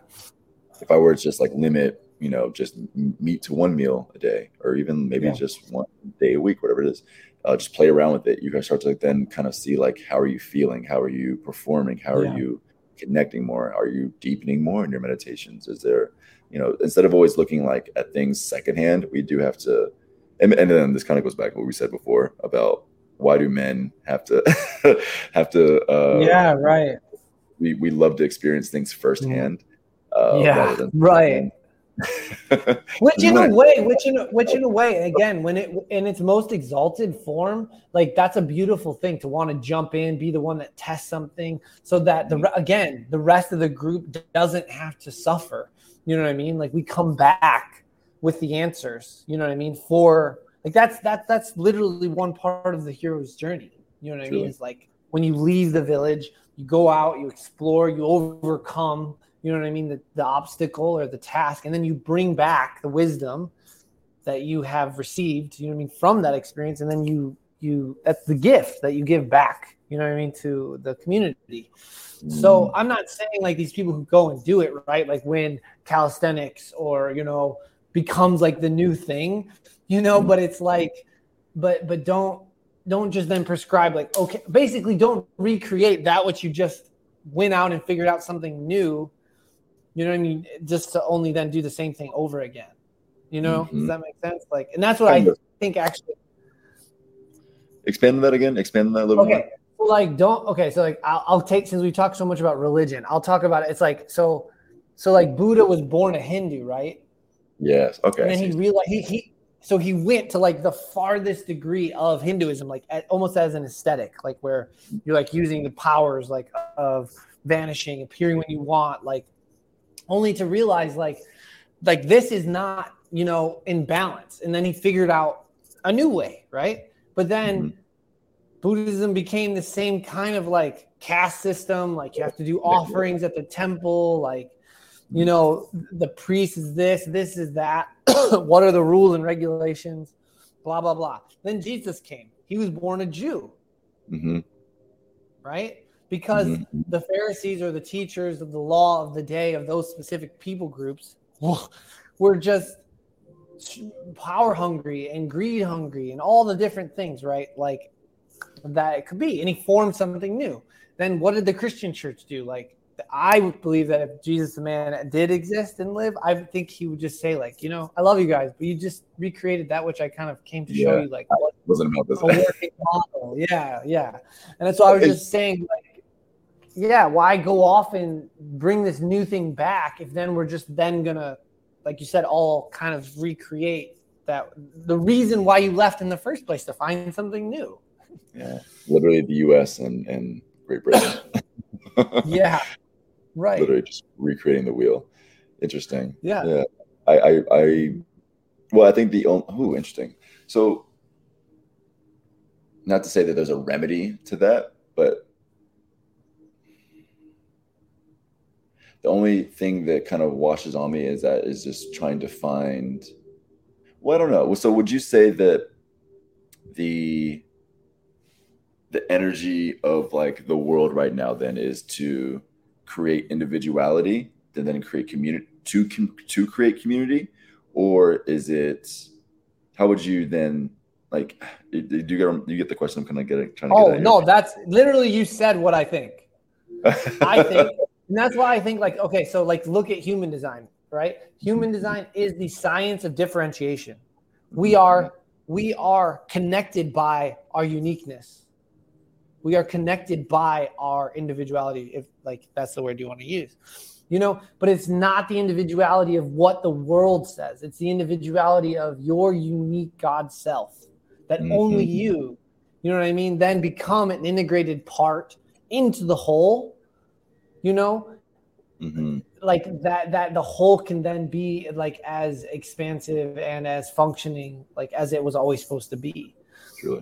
if I were to just like limit, you know, just meat to one meal a day, or even maybe yeah. just one day a week, whatever it is, uh, just play around with it. You guys start to like then kind of see like how are you feeling, how are you performing, how are yeah. you connecting more, are you deepening more in your meditations? Is there, you know, instead of always looking like at things secondhand, we do have to. And, and then this kind of goes back to what we said before about why do men have to [laughs] have to uh, yeah right we, we love to experience things firsthand uh, yeah right [laughs] [laughs] which in a way, which in a, which in a way, again, when it in its most exalted form, like that's a beautiful thing to want to jump in, be the one that tests something, so that the again the rest of the group doesn't have to suffer. You know what I mean? Like we come back with the answers. You know what I mean? For like that's that's that's literally one part of the hero's journey. You know what Truly. I mean? It's like when you leave the village, you go out, you explore, you overcome you know what I mean, the, the obstacle or the task, and then you bring back the wisdom that you have received, you know what I mean, from that experience, and then you you that's the gift that you give back, you know what I mean, to the community. So mm. I'm not saying like these people who go and do it, right? Like when calisthenics or you know becomes like the new thing, you know, mm. but it's like, but but don't don't just then prescribe like okay, basically don't recreate that which you just went out and figured out something new you know what I mean? Just to only then do the same thing over again. You know, mm-hmm. does that make sense? Like, and that's what I think actually. Expand that again. Expand that a little okay. more. like, don't. Okay, so like, I'll, I'll take since we talk so much about religion, I'll talk about it. It's like so, so like Buddha was born a Hindu, right? Yes. Okay. And then he realized he he so he went to like the farthest degree of Hinduism, like at, almost as an aesthetic, like where you're like using the powers like of vanishing, appearing when you want, like only to realize like like this is not you know in balance. And then he figured out a new way right? But then mm-hmm. buddhism became the same kind of like caste system like you have to do offerings at the temple like you know the priest is this this is that [coughs] what are the rules and regulations blah blah blah then jesus came he was born a jew mm-hmm. right because mm-hmm. the Pharisees or the teachers of the law of the day of those specific people groups [laughs] were just power hungry and greed hungry and all the different things, right? Like that it could be. And he formed something new. Then what did the Christian church do? Like I believe that if Jesus the man did exist and live, I think he would just say, like, you know, I love you guys, but you just recreated that which I kind of came to yeah, show you, like, wasn't about this. model. Yeah, yeah. And that's why I was just saying, like, yeah, why go off and bring this new thing back if then we're just then gonna, like you said, all kind of recreate that the reason why you left in the first place to find something new. Yeah, literally the U.S. and and Great Britain. [laughs] yeah, right. Literally just recreating the wheel. Interesting. Yeah. Yeah. I I, I well, I think the oh interesting. So, not to say that there's a remedy to that, but the only thing that kind of washes on me is that is just trying to find well i don't know so would you say that the the energy of like the world right now then is to create individuality and then create community to to create community or is it how would you then like do you get you get the question i'm kind of getting trying to get it? oh no that's literally you said what i think [laughs] i think and that's why I think like okay, so like look at human design, right? Human mm-hmm. design is the science of differentiation. We mm-hmm. are we are connected by our uniqueness. We are connected by our individuality, if like that's the word you want to use. You know, but it's not the individuality of what the world says. It's the individuality of your unique God self that mm-hmm. only you, you know what I mean, then become an integrated part into the whole you know mm-hmm. like that that the whole can then be like as expansive and as functioning like as it was always supposed to be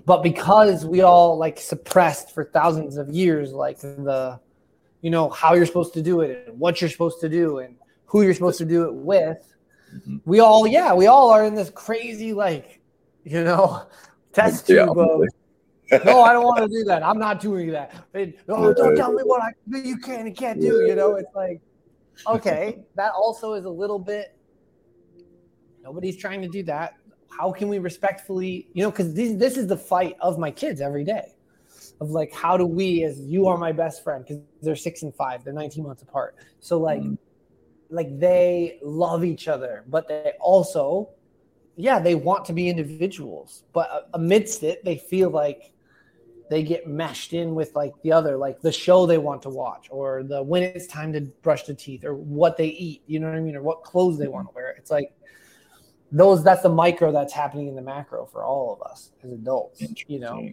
but because we all like suppressed for thousands of years like the you know how you're supposed to do it and what you're supposed to do and who you're supposed to do it with mm-hmm. we all yeah we all are in this crazy like you know [laughs] test tube yeah, of [laughs] no, I don't want to [laughs] do that. I'm not doing that. oh, don't tell me what I you can and can't do. You know, it's like, okay, that also is a little bit. Nobody's trying to do that. How can we respectfully, you know, because this this is the fight of my kids every day, of like, how do we, as you are my best friend, because they're six and five, they're 19 months apart. So like, mm. like they love each other, but they also yeah, they want to be individuals, but amidst it, they feel like they get meshed in with like the other, like the show they want to watch, or the when it's time to brush the teeth, or what they eat. You know what I mean, or what clothes they want to wear. It's like those. That's the micro that's happening in the macro for all of us as adults. You know,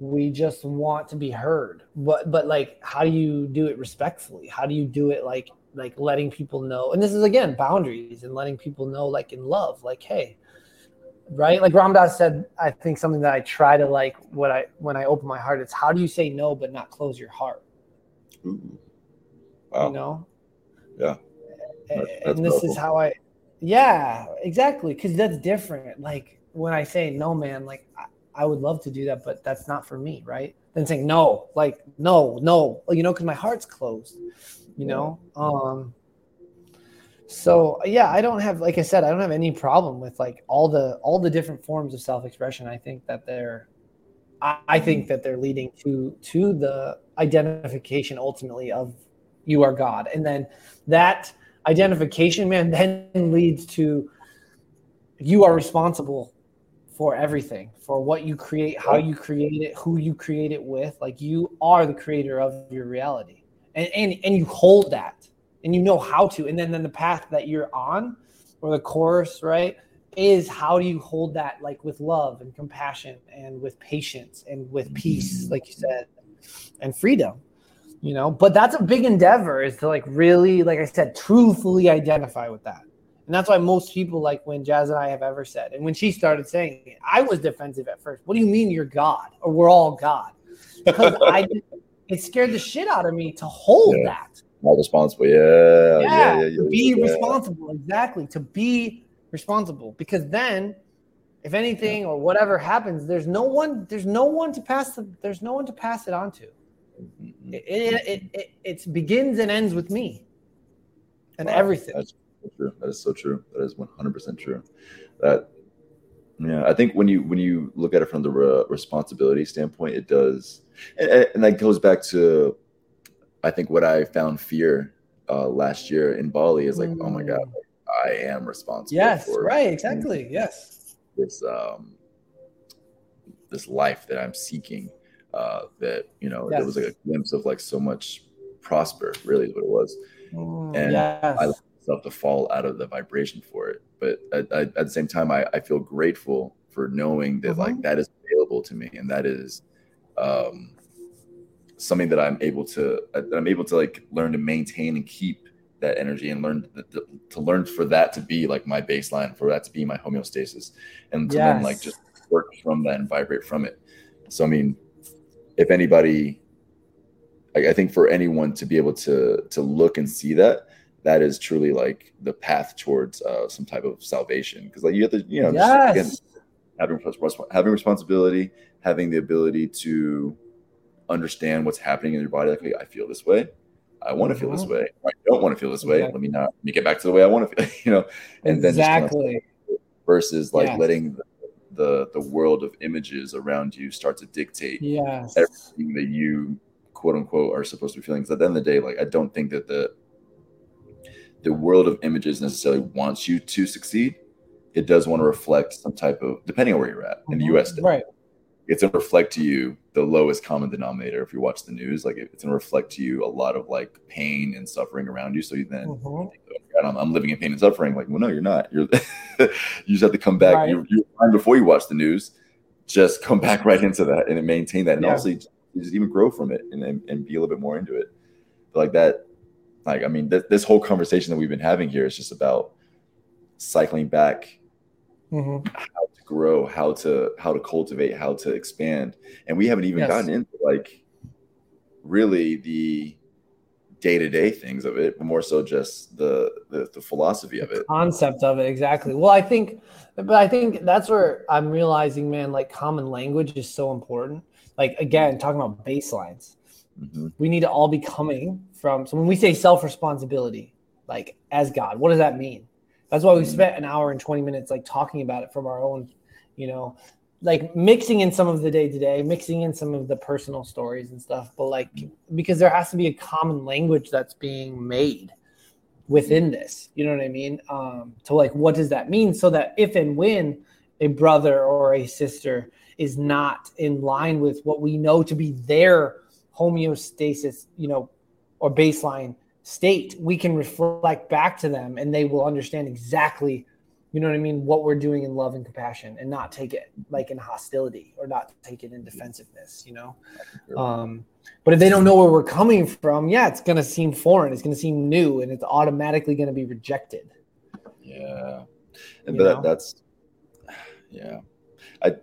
we just want to be heard, but but like, how do you do it respectfully? How do you do it like like letting people know? And this is again boundaries and letting people know, like in love, like hey right? Like Ram Dass said, I think something that I try to like what I when I open my heart, it's how do you say no but not close your heart? Ooh. Wow. You know? Yeah. That's, that's and this powerful. is how I yeah, exactly. Cause that's different. Like when I say no, man, like I, I would love to do that, but that's not for me, right? Then saying no, like no, no, you know, because my heart's closed, you know. Um so yeah i don't have like i said i don't have any problem with like all the all the different forms of self-expression i think that they're I, I think that they're leading to to the identification ultimately of you are god and then that identification man [laughs] then leads to you are responsible for everything for what you create how you create it who you create it with. Like you are the creator of your reality. And and, and you hold that. And you know how to. And then then the path that you're on or the course right is how do you hold that like with love and compassion and with patience and with peace mm-hmm. like you said and freedom you know but that's a big endeavor is to like really like i said truthfully identify with that and that's why most people like when Jas and i have ever said and when she started saying it i was defensive at first what do you mean you're god or we're all god because [laughs] i it scared the shit out of me to hold yeah. that not responsible. Yeah. Yeah. yeah, yeah be responsible. Exactly. To be responsible. Because then if anything or whatever happens, there's no one, there's no one to pass the, there's no one to pass it on to. It, it, it, it, begins and ends with me and wow, everything. That's so true. That is so true. That is 100% true. That, yeah, I think when you, when you look at it from the re- responsibility standpoint, it does, and, and that goes back to I think what I found fear uh, last year in Bali is like, mm. oh my god, mm. I am responsible. Yes, right, exactly. Yes, this um, this life that I'm seeking. Uh, that you know, yes. it was like a glimpse of like so much prosper. Really, is what it was. Mm, and yes. I let myself to fall out of the vibration for it. But at, at the same time, I, I feel grateful for knowing that like mm-hmm. that is available to me, and that is um, something that I'm able to that I'm able to like learn to maintain and keep that energy and learn to, to learn for that to be like my baseline for that to be my homeostasis and to yes. then like just work from that and vibrate from it so i mean if anybody I, I think for anyone to be able to to look and see that that is truly like the path towards uh, some type of salvation because like you have to you know yes. just, again, having having responsibility having the ability to understand what's happening in your body. Like, hey, I feel this way. I want to feel this mm-hmm. way. I don't want to feel this way. Let me not let me get back to the way I want to feel. [laughs] You know, and exactly. then exactly versus like letting the, the, the world of images around you start to dictate yes. everything that you quote unquote are supposed to be feeling. Because at the end of the day, like I don't think that the the world of images necessarily wants you to succeed. It does want to reflect some type of depending on where you're at in the. U.S. Right it's going to reflect to you the lowest common denominator if you watch the news. Like it's going to reflect to you a lot of like pain and suffering around you. So you then mm-hmm. I'm, I'm, living in pain and suffering. Like well no you're not. You're [laughs] you just have to come back. Right. you're, you're fine before you watch the news. Just come back right into that and maintain that. And yeah. also you just even grow from it and, and, and, be a little bit more into it. But like that like i mean th- this whole conversation that we've been having here is just about cycling back mm-hmm. how to grow, how to how to cultivate, how to expand. And we haven't even yes. gotten into like really the day-to-day things of it, but more so just the the, the philosophy of it. Concept of it, exactly. Well, I think but I think that's where I'm realizing, man, like common language is so important. Like again, talking about baselines. Mm-hmm. We need to all be coming from so when we say self-responsibility, like as God, what does that mean? That's why we mm-hmm. spent an hour and 20 minutes like talking about it from our own you know, like mixing in some of the day to day, mixing in some of the personal stories and stuff, but like because there has to be a common language that's being made within this, you know what I mean? Um, to like, what does that mean? So that if and when a brother or a sister is not in line with what we know to be their homeostasis, you know, or baseline state, we can reflect back to them and they will understand exactly, you know what I mean, what we're doing in love and compassion and not take it like in hostility or not take it in defensiveness, you know? Um, but if they don't know where we're coming from, yeah, it's going to seem foreign. It's going to seem new and it's automatically going to be rejected. Yeah. And but that, that's, yeah. I,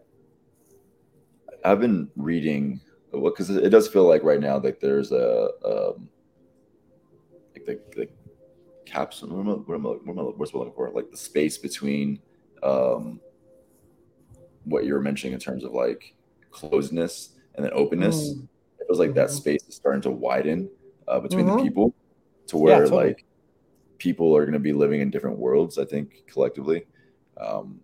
I've been reading because it does feel like right now like there's a um, the, the capsule what am I, what am I, what am I, what's looking for like the space between um, what you were mentioning in terms of like closeness and then openness mm. it feels like mm-hmm. that space is starting to widen uh, between mm-hmm. the people to where yeah, totally. like people are going to be living in different worlds i think collectively um,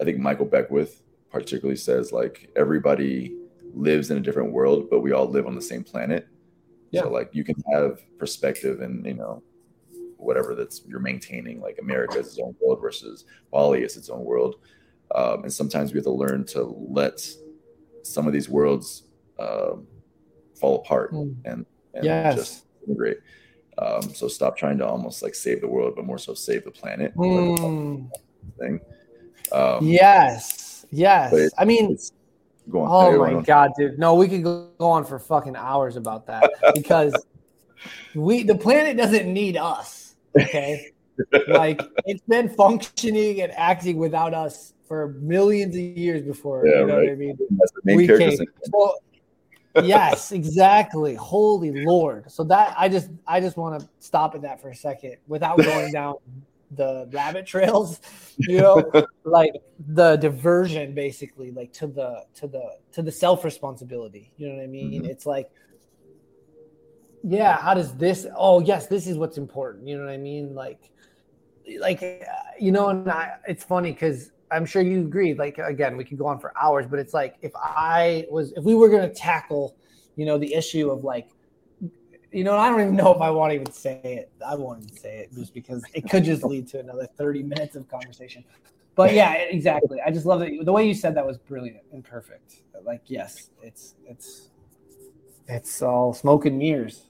i think michael beckwith particularly says like everybody lives in a different world, but we all live on the same planet. Yeah. So like you can have perspective and you know whatever that's you're maintaining. Like America is its own world versus Bali is its own world, um, and sometimes we have to learn to let some of these worlds um, fall apart mm. and and yes. just integrate. Um, so stop trying to almost like save the world, but more so save the planet. Mm. Thing. Um, yes, yes. I mean, Go on. Oh my on. god, dude! No, we could go on for fucking hours about that [laughs] because we the planet doesn't need us. Okay, [laughs] like it's been functioning and acting without us for millions of years before. Yeah, you know right. what I mean? we came. Well, [laughs] yes, exactly. Holy Lord! So that I just I just want to stop at that for a second without going down the rabbit trails [laughs] you know [laughs] like the diversion basically like to the to the to the self responsibility you know what i mean mm-hmm. it's like yeah how does this oh yes this is what's important you know what i mean like like you know and I, it's funny because i'm sure you agree like again we could go on for hours but it's like if i was if we were going to tackle you know the issue of like you know, I don't even know if I want to even say it. I won't even say it just because it could just lead to another 30 minutes of conversation. But yeah, exactly. I just love that the way you said that was brilliant and perfect. Like, yes, it's it's it's all smoke and mirrors.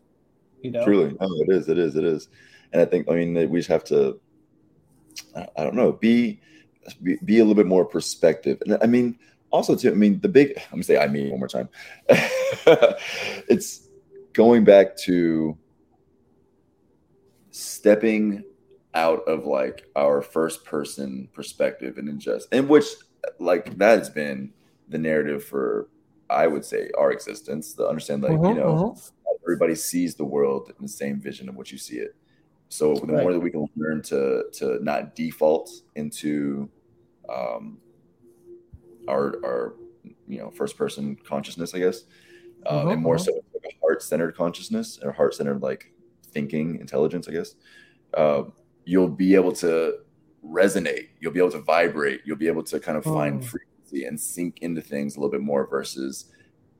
You know, truly, no, it is, it is, it is. And I think, I mean, we just have to, I don't know, be be, be a little bit more perspective. And I mean, also too, I mean, the big. Let me say, I mean, one more time. [laughs] it's going back to stepping out of like our first person perspective and ingest, in which like that has been the narrative for I would say our existence. To understand like mm-hmm, you know mm-hmm. everybody sees the world in the same vision of what you see it. So the right. more that we can learn to to not default into um, our our you know first person consciousness, I guess, um, mm-hmm, and more mm-hmm. so a heart centered consciousness or heart centered like thinking intelligence, I guess, uh, you'll be able to resonate. You'll be able to vibrate. You'll be able to kind of find mm. frequency and sink into things a little bit more versus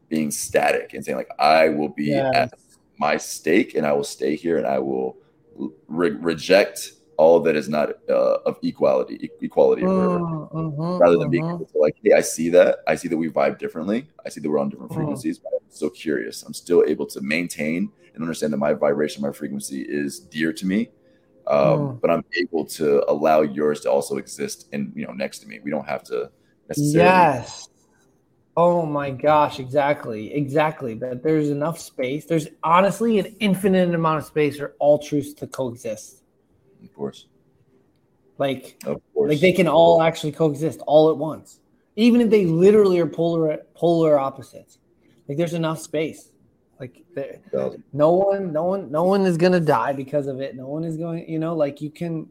being static and saying like I will be yes. at my stake and I will stay here and I will re- reject all that is not uh, of equality, equality, uh, uh-huh, rather than being uh-huh. like, hey, I see that. I see that we vibe differently. I see that we're on different uh-huh. frequencies. But I'm still curious. I'm still able to maintain and understand that my vibration, my frequency is dear to me. Um, but I'm able to allow yours to also exist and you know next to me. We don't have to necessarily. Yes. Oh my gosh, exactly. Exactly. That there's enough space. There's honestly an infinite amount of space for all truths to coexist. Of course. Like, of course. like they can all actually coexist all at once, even if they literally are polar polar opposites. Like, there's enough space. Like, no one, no one, no one is gonna die because of it. No one is going. You know, like you can.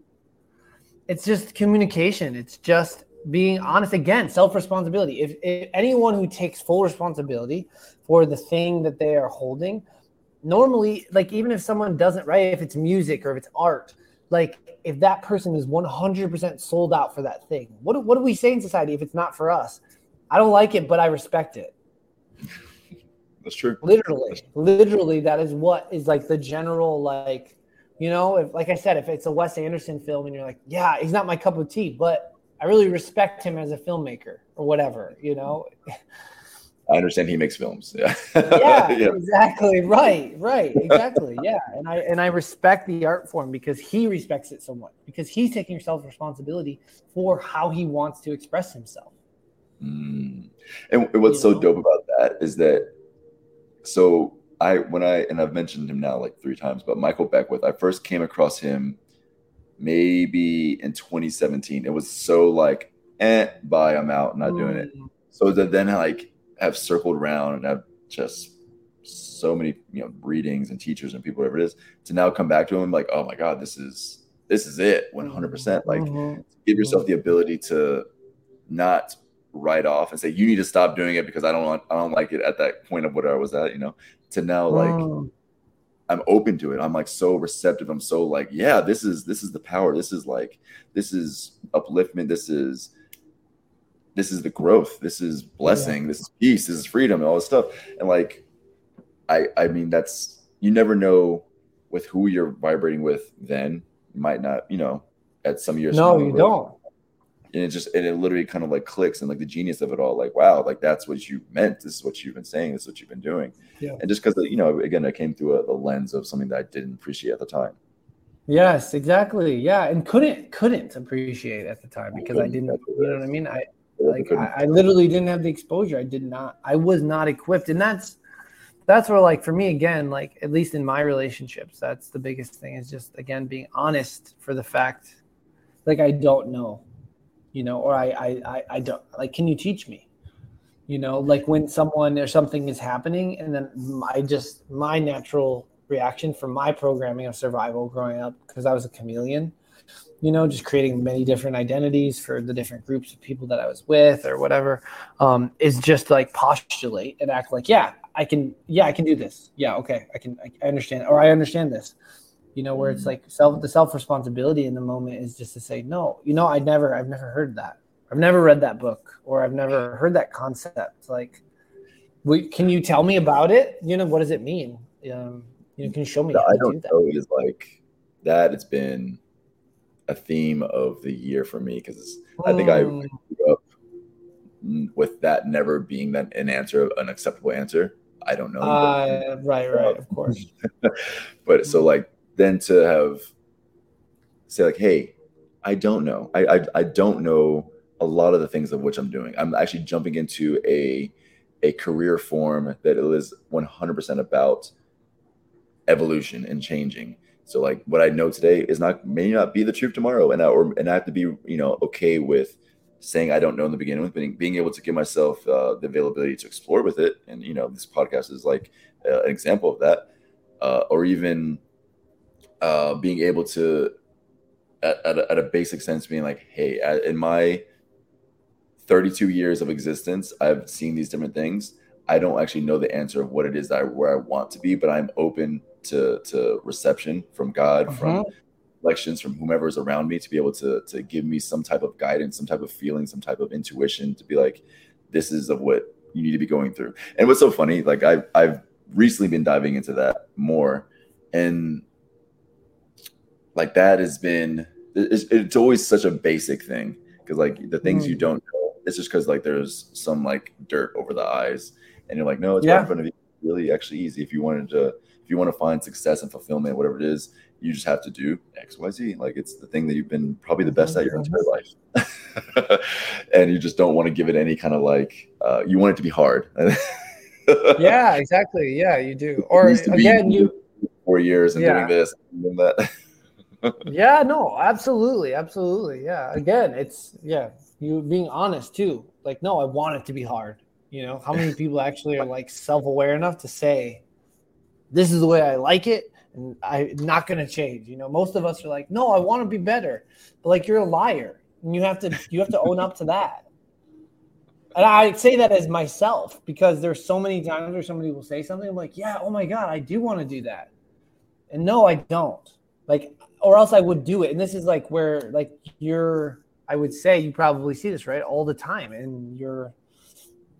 It's just communication. It's just being honest again self responsibility if, if, anyone who takes full responsibility for the thing that they are holding normally like even if someone doesn't write if it's music or if it's art like if that person is 100% sold out for that thing what, what do we say in society if it's not for us i don't like it but i respect it that's true literally that's true. literally that is what is like the general like you know if like i said if it's a wes anderson film and you're like yeah he's not my cup of tea but I really respect him as a filmmaker or whatever, you know. [laughs] I understand he makes films. [laughs] Yeah. yeah, yeah, exactly. Right, right, exactly. Yeah, and I and I respect the art form because he respects it so much because he's taking self responsibility for how he wants to express himself. Mm. And what's you so know? dope about that is that so I when I and I've mentioned him now like three times, but Michael Beckwith, I first came across him maybe in 2017. It was so like, eh, bye, I'm out, I'm not mm. doing it. Mm. So that then like have circled around and have just so many you know readings and teachers and people whatever it is to now come back to them like oh my god this is this is it 100% like mm-hmm. give yourself the ability to not write off and say you need to stop doing it because I don't want I don't like it at that point of what I was at you know? To now like mm. I'm open to it. I'm like so receptive. I'm so like yeah this is this is the power. This is like this is upliftment. This is this is the growth this is blessing yeah. this is peace this is freedom and all this stuff. And like i i mean that's you never know with who you're vibrating with then. You might not you know at some years no you don't. And it just and it literally kind of like clicks and like the genius of it all like wow like that's what you meant. This is what you've been saying. This is what you've been doing. Yeah. and just because you know again i came through a, the lens of something that i didn't appreciate at the time. Yes exactly. Yeah and couldn't couldn't appreciate at the time because i didn't you know what i mean? I like I, I, literally didn't have the exposure. I did not. I was not equipped, and that's that's where like for me again, like at least in my relationships, that's the biggest thing is just again being honest for the fact, like I don't know, you know, or I I I, I don't like. Can you teach me? You know, like when someone or something is happening, and then I just my natural reaction from my programming of survival growing up because I was a chameleon you know, just creating many different identities for the different groups of people that I was with or whatever, um, is just like postulate and act like, yeah, I can, yeah, I can do this. Yeah, okay, I can, I understand, or I understand this. You know, where it's mm. like self, the self responsibility in the moment is just to say, no, you know, I never, I've never heard that. I've never read that book, or I've never heard that concept. Like, we, can you tell me about it? You know, what does it mean? Um, you know, can you show me? I don't do know. Is like that. It's been a theme of the year for me because I think I hmm. grew up with that never being that an answer, an acceptable answer. I don't know. Uh, right, right, of course. [laughs] but so like then to have say like, hey, I don't know. I, I I don't know a lot of the things of which I'm doing. I'm actually jumping into a a career form that is 100% about evolution and changing so like what I know today is not may not be the truth tomorrow, and I or and I have to be you know okay with saying I don't know in the beginning, with being, being able to give myself uh, the availability to explore with it, and you know this podcast is like uh, an example of that, uh, or even uh, being able to at, at, a, at a basic sense being like, hey, in my 32 years of existence, I've seen these different things. I don't actually know the answer of what it is that I, where I want to be, but I'm open to to reception from God, uh-huh. from lections from whomever is around me to be able to to give me some type of guidance, some type of feeling, some type of intuition to be like, this is of what you need to be going through. And what's so funny, like I've I've recently been diving into that more, and like that has been it's, it's always such a basic thing because like the things mm. you don't know, it's just because like there's some like dirt over the eyes, and you're like, no, it's yeah. right in front of you. Really, actually easy if you wanted to you want to find success and fulfillment, whatever it is, you just have to do X, Y, Z. Like it's the thing that you've been probably the best at your entire life. [laughs] and you just don't want to give it any kind of like, uh, you want it to be hard. [laughs] yeah, exactly. Yeah, you do. Or again, you four years and yeah. doing this and that. [laughs] yeah, no, absolutely. Absolutely. Yeah. Again, it's, yeah, you being honest too. Like, no, I want it to be hard. You know, how many people actually are like self aware enough to say, this is the way I like it and I'm not going to change. You know, most of us are like, no, I want to be better, but like you're a liar and you have to you have to own up to that. And I say that as myself because there's so many times where somebody will say something I'm like, yeah, oh my god, I do want to do that, and no, I don't. Like, or else I would do it. And this is like where like you're. I would say you probably see this right all the time, and you're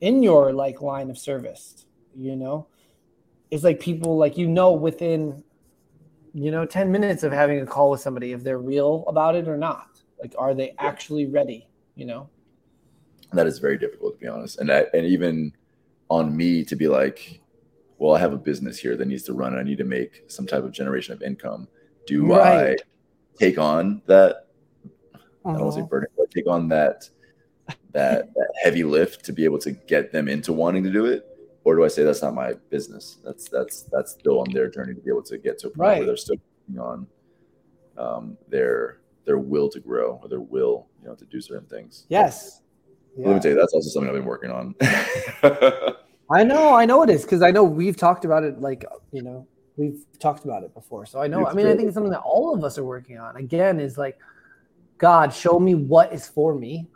in your like line of service. You know, it's like people like you know within you know 10 minutes of having a call with somebody if they're real about it or not. Like are they actually ready you know? That is very difficult to be honest. And that and even on me to be like well i have a business here that needs to run. I need to make some type of generation of income. Do right. i take on that uh-huh. i don't want to say burden but take on that that, that heavy lift to be able to get them into wanting to do it or do i say that's not my business? That's that's that's still on their journey to be able to get to a point right. where they're still working on um, their their will to grow or their will you know to do certain things. Yes. Yeah. let me tell you that's also something i've been working on. [laughs] I know i know it is because i know we've talked about it like you know we've talked about it before. So i know it's i mean i think it's something that all of us are working on. Again is like god show me what is for me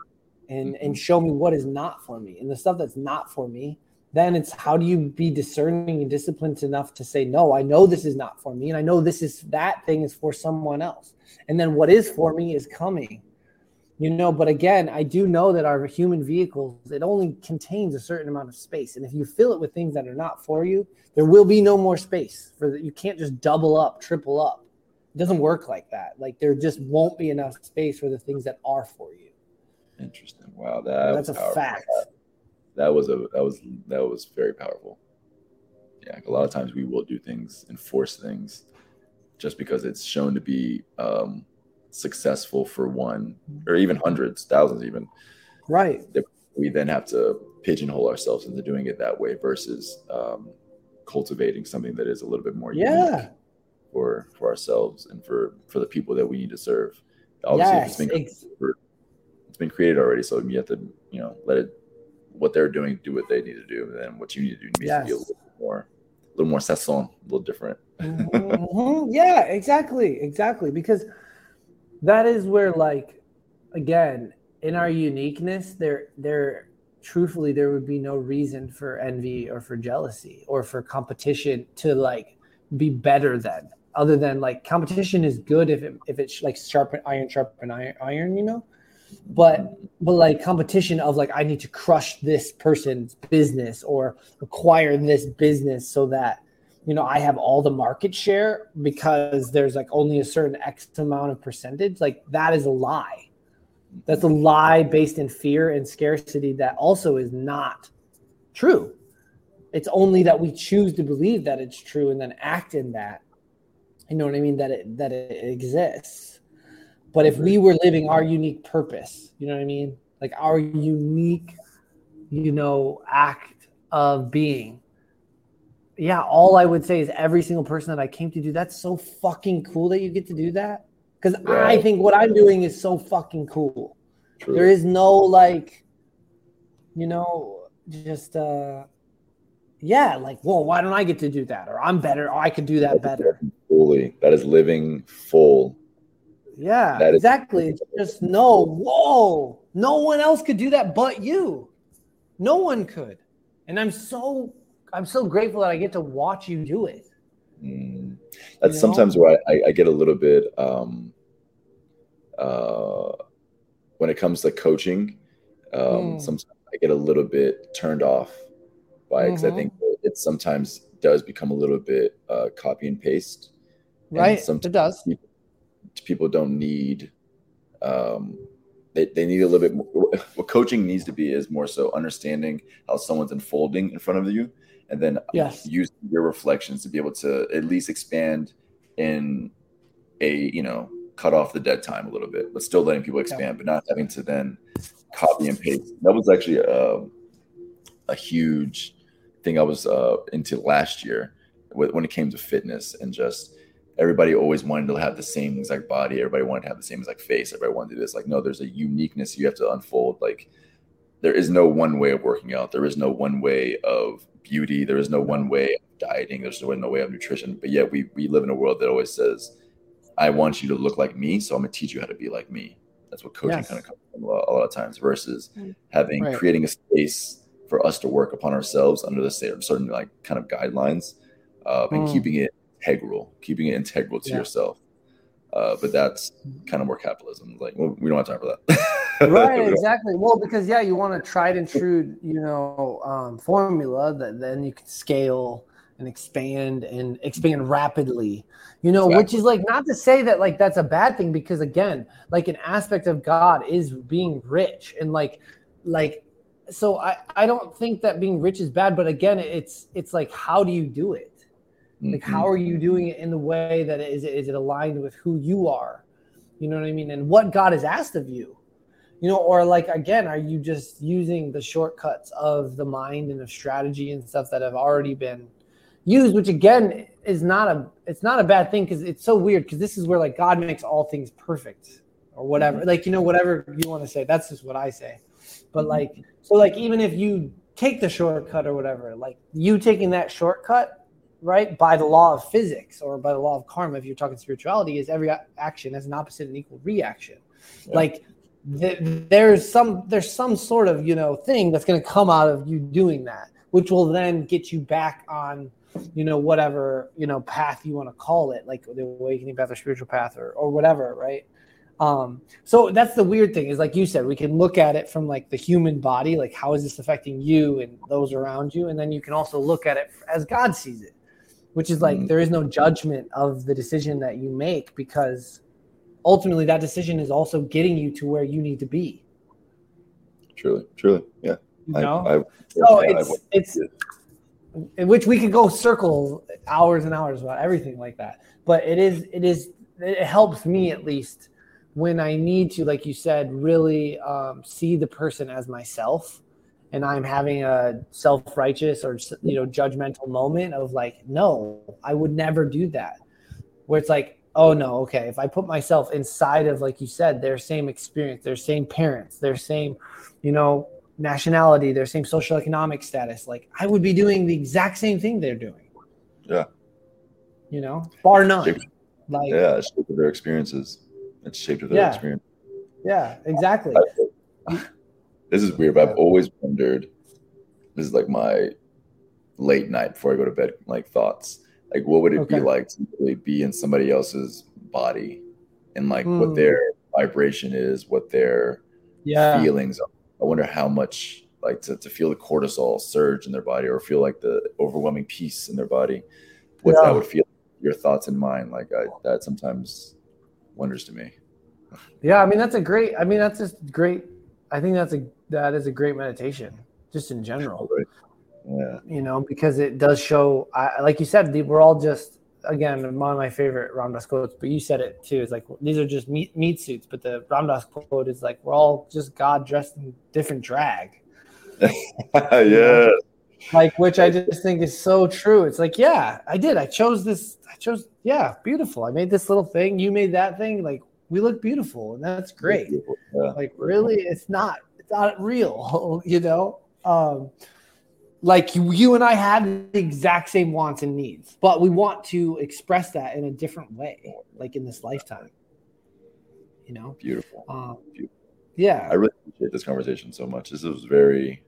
and mm-hmm. and show me what is not for me. And the stuff that's not for me then it's how do you be discerning and disciplined enough to say no i know this is not for me and i know this is that thing is for someone else. And then what is for me is coming you know? But again i do know that our human vehicles it only contains a certain amount of space and if you fill it with things that are not for you there will be no more space for that you can't just double up triple up. It doesn't work like that. Like there just won't be enough space for the things that are for you. Interesting. Wow that that's a powerful. fact that was a that was that was very powerful. Yeah, a lot of times we will do things and force things just because it's shown to be um, successful for one or even hundreds, thousands, even. Right. We then have to pigeonhole ourselves into doing it that way versus um, cultivating something that is a little bit more yeah. for for ourselves and for for the people that we need to serve. Obviously, yes, it's, been, it's been created already, so you have to you know let it what they're doing, do what they need to do, and then what you need to do needs yes. to be a little more, a little more saison, a little different. mm-hmm. Yeah, exactly, exactly. Because that is where, like, again, in our uniqueness, there, there, truthfully, there would be no reason for envy or for jealousy or for competition to like be better than. Other than like competition is good if it if it's like sharpen iron sharpen iron iron, you know but but like competition of like I need to crush this person's business or acquire this business so that you know I have all the market share because there's like only a certain X amount of percentage. Like that is a lie. That's a lie based in fear and scarcity that also is not true. It's only that we choose to believe that it's true and then act in that. You know what I mean? That it that it exists. But if we were living our unique purpose, you know what I mean? Like our unique, you know, act of being. Yeah, all I would say is every single person that I came to do, that's so fucking cool that you get to do that. Because yeah. I think what I'm doing is so fucking cool. True. There is no like, you know, just uh yeah, like, well, why don't I get to do that? Or I'm better, or I could do that better. Fully. That is living full yeah, exactly. Is- just no, whoa, no one else could do that but you. No one could. And I'm so I'm so grateful that I get to watch you do it. Mm. That's you know? sometimes where I, I, get a little bit um uh when it comes to coaching, um mm. sometimes I get a little bit turned off by because mm-hmm. I think it sometimes does become a little bit uh copy and paste. Right. And it does. People, people don't need um, they, they need a little bit more what coaching needs to be is more so understanding how someone's unfolding in front of you and then yes. use your reflections to be able to at least expand in a you know cut off the dead time a little bit but still letting people expand yeah. but not having to then copy and paste that was actually a, a huge thing i was uh, into last year when it came to fitness and just everybody always wanted to have the same exact body. Everybody wanted to have the same exact face. Everybody wanted to do this. Like, no, there's a uniqueness you have to unfold. Like, there is no one way of working out. There is no one way of beauty. There is no one way of dieting. There's no, no way of nutrition. But yet we we live in a world that always says, I want you to look like me, so I'm gonna teach you how to be like me. That's what coaching yes. kind of comes from a lot, a lot, of times versus mm. having right. creating a space for us to work upon ourselves under the same certain like kind of guidelines uh, and mm. keeping it integral, keeping it integral to yeah. yourself. Uh, but that's kind of more capitalism. Like well, we don't have time for that. right, [laughs] exactly. Well, because yeah, you want a tried and true, you know, um, formula that then you can scale and expand and expand rapidly you know exactly. which is like not to say that like that's a bad thing because again like an aspect of god is being rich and like like so i i don't think that being rich is bad but again it's it's like how do you do it like mm-hmm. how are you doing it in the way that is is it aligned with who you are you know what i mean and what god has asked of you you know or like again are you just using the shortcuts of the mind and of strategy and stuff that have already been used which again is not a it's not a bad thing because it's so weird because this is where like god makes all things perfect or whatever mm-hmm. like you know whatever you want to say that's just what i say but mm-hmm. like so like even if you take the shortcut or whatever like you taking that shortcut right? By the law of physics or by the law of karma if you're talking spirituality is every action has an opposite and equal reaction. Yeah. like there's some there's some sort of you know thing that's going to come out of you doing that which will then get you back on you know whatever you know path you want to call it like the awakening path or spiritual path or or whatever right? Um so that's the weird thing is like you said we can look at it from like the human body like how is this affecting you and those around you and then you can also look at it as god sees it which is like mm-hmm. there is no judgment of the decision that you make because ultimately that decision is also getting you to where you need to be. Truly, truly, yeah. You know? I, I, so yeah, it's it's in which we could go circle hours and hours about everything like that. But it is it is it helps me at least when I need to, like you said, really um, see the person as myself, and I'm having a self righteous or you know judgmental moment of like, no, I would never do that. Where it's like oh no, okay, if I put myself inside of, like you said, their same experience, their same parents, their same, you know, nationality, their same social economic status, like I would be doing the exact same thing they're doing. Yeah. You know, bar none. Shaped, like yeah, it's shaped their experiences. It's shaped their yeah. experience. Yeah, exactly. This is weird, but I've always wondered. This is like my late night before I go to bed, like thoughts like, what would it okay. be like to really be in somebody else's body and like mm. what hmm. their vibration is, what their yeah. feelings are? I wonder how much like to, to feel the cortisol surge in their body or feel like the overwhelming peace in their body. What yeah. that would feel your thoughts and mine. Like I, that sometimes wonders to me. Yeah. I mean, that's a great, I mean, that's just great. I think that's a, that is a great meditation just in general. Yeah. You know, because it does show, I, like you said, we're all just, again, one of my favorite Ram Dass quotes, but you said it too. It's like, these are just meat, meat suits. But the Ram Dass quote is like, we're all just God dressed in different drag. [laughs] yeah. Like, which I just think is so true. It's like, yeah, I did. I chose this. I chose, yeah, beautiful. I made this little thing. You made that thing. Like, we look beautiful. And that's great. Yeah. Like, really, it's not, not real, [laughs] you know? Um, like you, you and I have the exact same wants and needs, but we want to express that in a different way, like in this lifetime. You know, beautiful. Um, beautiful. Yeah, I really appreciate this conversation so much. This was very.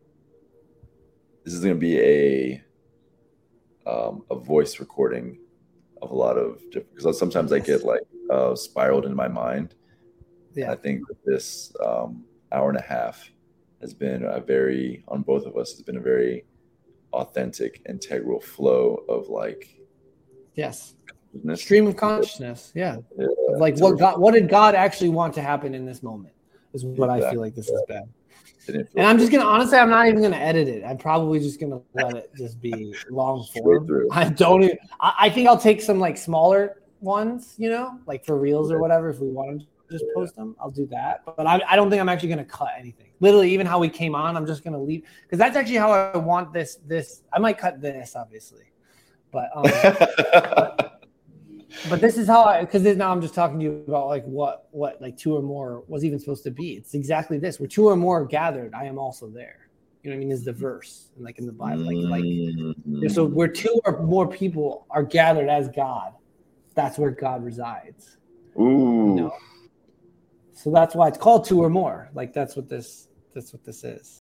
This is going to be a um, a voice recording of a lot of different because sometimes I get like uh, spiraled in my mind. Yeah, I think this um, hour and a half has been a very on both of us has been a very authentic, integral flow of like yes, stream of consciousness. Yeah, yeah like what God, what did God actually want to happen in this moment? Is what exactly. I feel like this is bad. And I'm just gonna honestly, I'm not even gonna edit it. I'm probably just gonna let it just be long [laughs] form. I don't. Even, I, I think I'll take some like smaller ones, you know, like for reels or whatever. If we want to just post them, I'll do that. But I, I don't think I'm actually gonna cut anything literally even how we came on i'm just going to leave because that's actually how i want this this i might cut this obviously but um, but, [laughs] but, this is how i because now i'm just talking to you about like what what like two or more was even supposed to be it's exactly this where two or more gathered i am also there you know what i mean is the verse and like in the bible like like mm-hmm. so where two or more people are gathered as god that's where god resides Ooh. You know? So that's why it's called two or more. Like that's what this that's what this is.